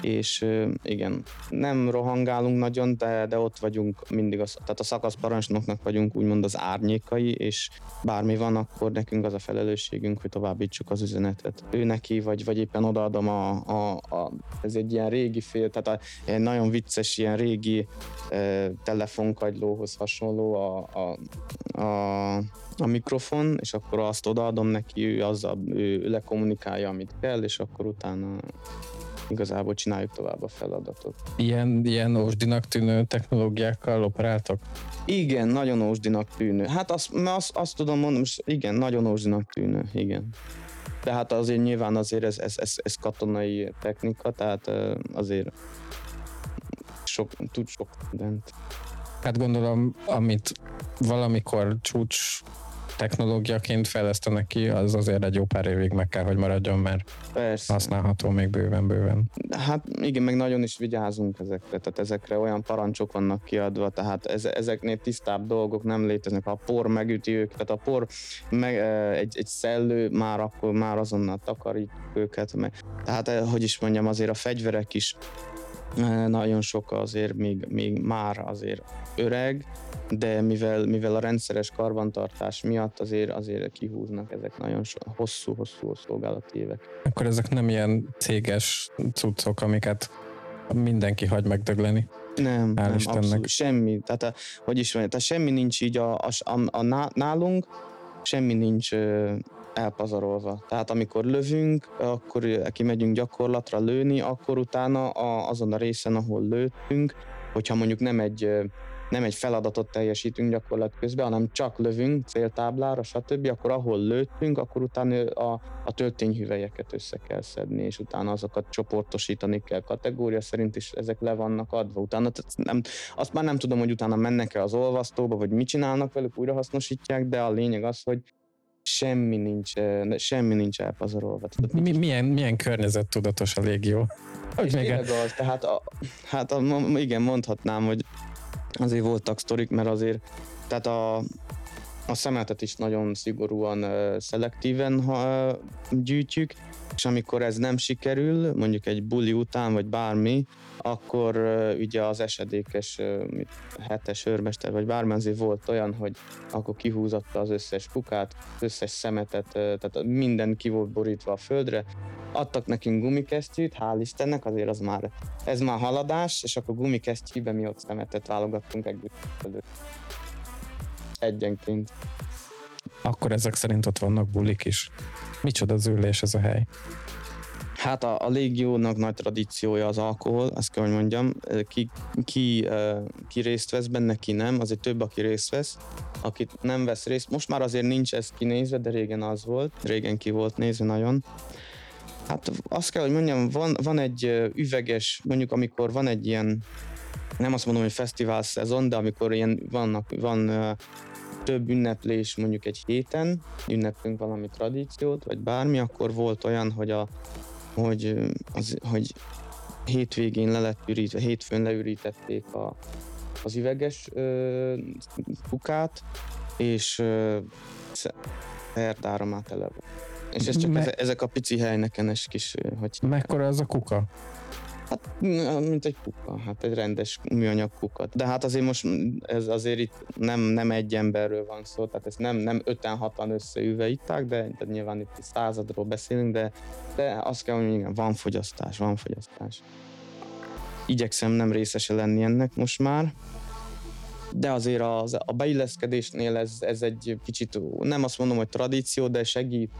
És igen, nem rohangálunk nagyon, de, de ott vagyunk mindig, az, tehát a szakaszparancsnoknak vagyunk úgymond az árnyékai, és bármi van, akkor nekünk az a felelősségünk, hogy továbbítsuk az üzenetet. Ő neki, vagy, vagy éppen odaadom a, a, a, ez egy ilyen régi fél, tehát a, egy nagyon vicces, ilyen régi e, telefonkagylóhoz hasonló a, a, a a mikrofon, és akkor azt odaadom neki, ő azzal ő lekommunikálja, amit kell, és akkor utána igazából csináljuk tovább a feladatot. Ilyen, ilyen ósdinak tűnő technológiákkal operáltok? Igen, nagyon ósdinak tűnő. Hát azt, azt, azt tudom mondani, igen, nagyon ósdinak tűnő, igen. De hát azért nyilván azért ez, ez, ez, ez katonai technika, tehát azért sok, tud sok mindent. Hát gondolom, amit valamikor csúcs technológiaként fejlesztenek ki, az azért egy jó pár évig meg kell, hogy maradjon, mert Persze. használható még bőven-bőven. Hát igen, meg nagyon is vigyázunk ezekre, tehát ezekre olyan parancsok vannak kiadva, tehát ez, ezeknél tisztább dolgok nem léteznek. Ha a por megüti őket, tehát a por meg, egy, egy szellő, már akkor már azonnal takarítjuk őket. Meg, tehát hogy is mondjam, azért a fegyverek is nagyon sok azért még, még már azért öreg, de mivel, mivel a rendszeres karbantartás miatt azért, azért kihúznak ezek nagyon hosszú-hosszú szolgálati évek. Akkor ezek nem ilyen céges cuccok, amiket mindenki hagy megdögleni. Nem, Hál nem Istennek. abszolút, semmi. Tehát, a, hogy is mondjam, tehát semmi nincs így a, a, a, a nálunk, semmi nincs elpazarolva. Tehát amikor lövünk, akkor kimegyünk gyakorlatra lőni, akkor utána a, azon a részen, ahol lőttünk, hogyha mondjuk nem egy nem egy feladatot teljesítünk gyakorlat közben, hanem csak lövünk céltáblára, stb., akkor ahol lőttünk, akkor utána a, a töltényhüvelyeket össze kell szedni, és utána azokat csoportosítani kell kategória szerint, és ezek le vannak adva. Utána nem, azt már nem tudom, hogy utána mennek-e az olvasztóba, vagy mit csinálnak velük, újrahasznosítják, de a lényeg az, hogy semmi nincs, semmi nincs elpazarolva. Tehát, Mi, milyen, milyen környezettudatos a légió? Hogy még az, tehát a, hát a, igen, mondhatnám, hogy azért voltak sztorik, mert azért, tehát a, A szemetet is nagyon szigorúan szelektíven gyűjtjük, és amikor ez nem sikerül, mondjuk egy buli után, vagy bármi, akkor ugye az esedékes hetes őrmester, vagy azért volt olyan, hogy akkor kihúzatta az összes kukát, összes szemetet, tehát minden ki volt borítva a földre, adtak nekünk gumikesztyűt, hál' Istennek, azért az már, ez már haladás, és akkor gumikesztyűben mi ott szemetet válogattunk egy egyenként. Akkor ezek szerint ott vannak bulik is. Micsoda az ülés ez a hely? Hát a, a légiónak nagy tradíciója az alkohol, azt kell, hogy mondjam. Ki, ki, ki részt vesz benne, ki nem, azért több, aki részt vesz. Akit nem vesz részt, most már azért nincs ez kinézve, de régen az volt, régen ki volt nézve nagyon. Hát azt kell, hogy mondjam, van, van egy üveges, mondjuk amikor van egy ilyen, nem azt mondom, hogy fesztivál szezon, de amikor ilyen vannak, van több ünneplés mondjuk egy héten, ünneplünk valami tradíciót, vagy bármi, akkor volt olyan, hogy, a, hogy, az, hogy hétvégén le lett ürítve, hétfőn leürítették a, az üveges ö, kukát, és ö, szerdára már tele volt. És ez csak Me- ezek a pici helyneken es kis, hogy... Mekkora az a kuka? Hát, mint egy kuka, hát egy rendes műanyag kuka. De hát azért most ez azért itt nem, nem egy emberről van szó, tehát ezt nem, nem öten hatan összeüve itták, de, de nyilván itt századról beszélünk, de, de azt kell, hogy igen, van fogyasztás, van fogyasztás. Igyekszem nem részese lenni ennek most már, de azért az, a beilleszkedésnél ez, ez egy kicsit, nem azt mondom, hogy tradíció, de segít,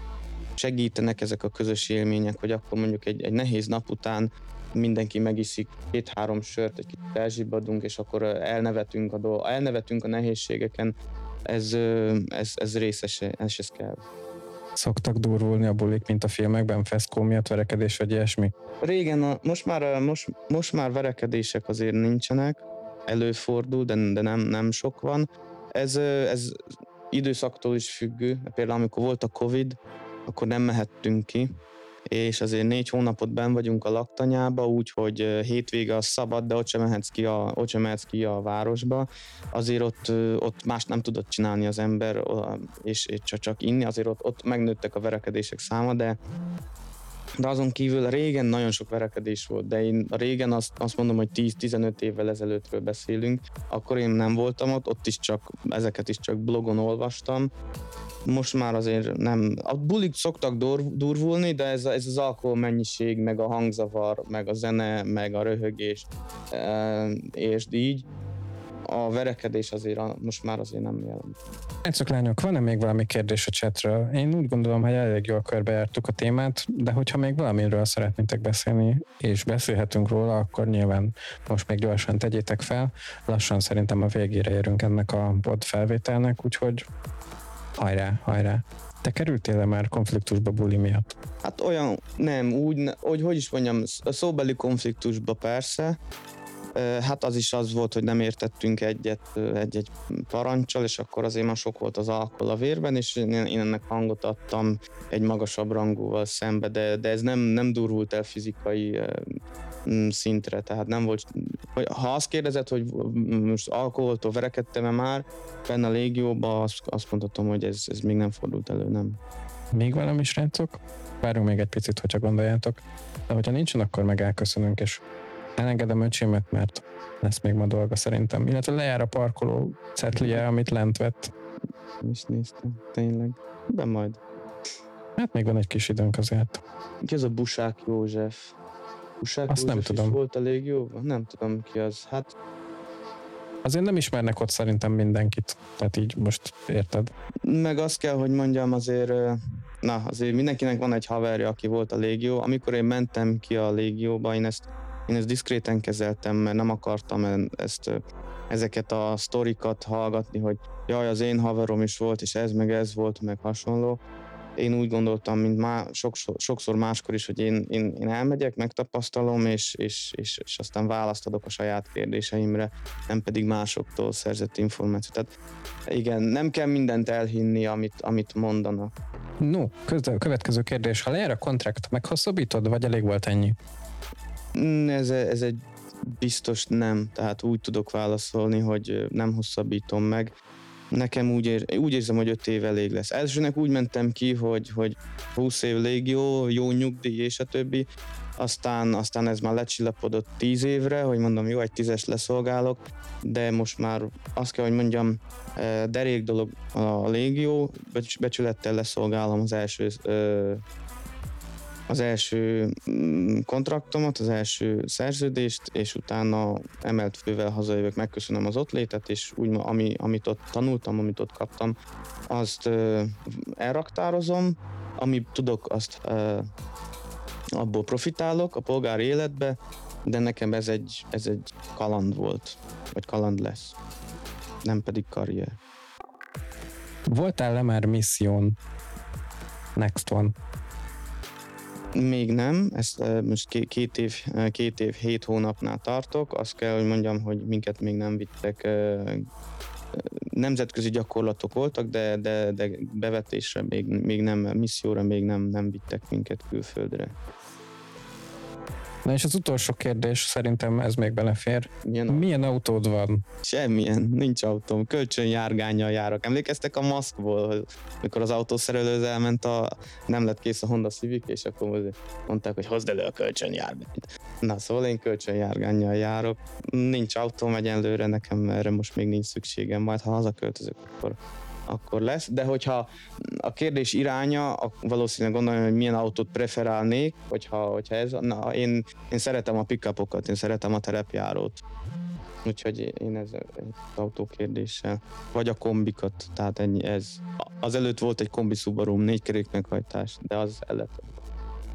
segítenek ezek a közös élmények, hogy akkor mondjuk egy, egy nehéz nap után mindenki megiszik két-három sört, egy kicsit elzsibbadunk, és akkor elnevetünk a, dolg, elnevetünk a nehézségeken, ez, ez, ez részese, ez, ez kell. Szoktak durvulni a bulik, mint a filmekben, feszkó miatt, verekedés vagy ilyesmi? Régen, a, most, már, most, most már verekedések azért nincsenek, előfordul, de, de nem, nem sok van. Ez, ez időszaktól is függő. Például amikor volt a Covid, akkor nem mehettünk ki, és azért négy hónapot ben vagyunk a laktanyába, úgyhogy hétvége az szabad, de ott sem mehetsz ki a, ott sem mehetsz ki a városba. Azért ott, ott más nem tudott csinálni az ember, és, és csak, inni, azért ott, ott megnőttek a verekedések száma, de de azon kívül régen nagyon sok verekedés volt, de én régen azt, azt mondom, hogy 10-15 évvel ezelőttről beszélünk, akkor én nem voltam ott, ott is csak, ezeket is csak blogon olvastam, most már azért nem, a bulik szoktak dur, durvulni, de ez, ez az alkohol mennyiség, meg a hangzavar, meg a zene, meg a röhögés, e, és így, a verekedés azért a, most már azért nem jelent. Csak lányok, van-e még valami kérdés a chatről? Én úgy gondolom, hogy elég jól körbejártuk a témát, de hogyha még valamiről szeretnétek beszélni, és beszélhetünk róla, akkor nyilván most még gyorsan tegyétek fel. Lassan szerintem a végére érünk ennek a pod felvételnek, úgyhogy hajrá, hajrá. Te kerültél-e már konfliktusba buli miatt? Hát olyan, nem, úgy, hogy hogy is mondjam, a szóbeli konfliktusba persze, Hát az is az volt, hogy nem értettünk egyet egy-egy parancsal, és akkor azért már sok volt az alkohol a vérben, és én, ennek hangot adtam egy magasabb rangúval szembe, de, de ez nem, nem durvult el fizikai szintre, tehát nem volt, ha azt kérdezed, hogy most alkoholtól verekedtem-e már benne a légióba, azt, azt mondhatom, hogy ez, ez még nem fordult elő, nem. Még valami srácok? Várunk még egy picit, hogyha gondoljátok. De hogyha nincsen, akkor meg elköszönünk, és elengedem öcsémet, mert lesz még ma dolga szerintem. Illetve lejár a parkoló cetlie, amit lent vett. Is néztem, tényleg. De majd. Hát még van egy kis időnk azért. Ki az a Busák József? Busák Azt József nem tudom. volt elég jó? Nem tudom ki az. Hát Azért nem ismernek ott szerintem mindenkit, tehát így most érted. Meg azt kell, hogy mondjam, azért, na, azért mindenkinek van egy haverja, aki volt a légió. Amikor én mentem ki a légióba, én ezt én ezt diszkréten kezeltem, mert nem akartam ezt, ezeket a sztorikat hallgatni, hogy jaj, az én haverom is volt, és ez meg ez volt, meg hasonló. Én úgy gondoltam, mint má, sokszor, sokszor máskor is, hogy én, én, én elmegyek, megtapasztalom, és, és, és, és aztán választ adok a saját kérdéseimre, nem pedig másoktól szerzett információt. Tehát igen, nem kell mindent elhinni, amit, amit mondanak. No, következő kérdés. Ha lejár a kontrakt, meghosszabbítod, vagy elég volt ennyi? Mm, ez, ez egy biztos nem, tehát úgy tudok válaszolni, hogy nem hosszabbítom meg. nekem úgy, ér, úgy érzem, hogy 5 év elég lesz. Elsőnek úgy mentem ki, hogy, hogy 20 év légió, jó nyugdíj és a többi, aztán, aztán ez már lecsillapodott 10 évre, hogy mondom, jó, egy tízes leszolgálok, de most már azt kell, hogy mondjam, eh, derék dolog a légió, becs- becsülettel leszolgálom az első az első mm, kontraktomat, az első szerződést, és utána emelt fővel hazajövök, megköszönöm az ott létet, és úgy, ami, amit ott tanultam, amit ott kaptam, azt elraktározom, amit tudok, azt abból profitálok a polgári életbe, de nekem ez egy, ez egy kaland volt, vagy kaland lesz, nem pedig karrier. Voltál-e már misszión? Next one. Még nem, ezt eh, most ké- két év, eh, két év, hét hónapnál tartok. Azt kell, hogy mondjam, hogy minket még nem vittek, eh, nemzetközi gyakorlatok voltak, de, de, de bevetésre még, még nem, misszióra még nem, nem vittek minket külföldre. Na és az utolsó kérdés, szerintem ez még belefér. Milyen, Milyen autód van? Semmilyen, nincs autóm, kölcsönjárgányjal járok. Emlékeztek a maszkból, mikor az autószerelőz elment, a, nem lett kész a Honda Civic, és akkor mondták, hogy hozd elő a kölcsönjárgányt. Na szóval én kölcsönjárgányjal járok. Nincs autóm egyenlőre, nekem erre most még nincs szükségem, majd ha hazaköltözök, akkor akkor lesz, de hogyha a kérdés iránya, valószínűleg gondolom, hogy milyen autót preferálnék, hogyha, hogyha ez, na, én, én szeretem a pickupokat, én szeretem a terepjárót. Úgyhogy én ez egy autó kérdéssel. Vagy a kombikat, tehát ennyi ez. Az előtt volt egy kombi Subaru, négy kerék meghajtás, de az el lett.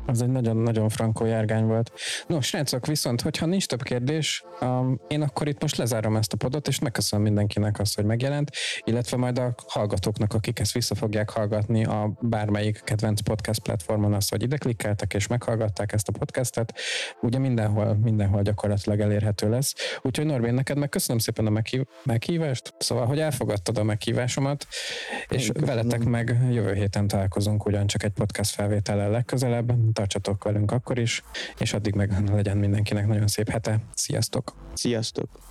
Az egy nagyon-nagyon frankó járgány volt. No, srácok, viszont, hogyha nincs több kérdés, um, én akkor itt most lezárom ezt a podot, és megköszönöm mindenkinek azt, hogy megjelent, illetve majd a hallgatóknak, akik ezt vissza fogják hallgatni a bármelyik kedvenc podcast platformon, az, hogy ide klikkeltek és meghallgatták ezt a podcastet, ugye mindenhol, mindenhol gyakorlatilag elérhető lesz. Úgyhogy Norbén, neked meg köszönöm szépen a meghív- meghívást, szóval, hogy elfogadtad a meghívásomat, és köszönöm. veletek meg jövő héten találkozunk ugyancsak egy podcast felvétellel legközelebb. Tartsatok velünk akkor is, és addig meg legyen mindenkinek nagyon szép hete. Sziasztok! Sziasztok!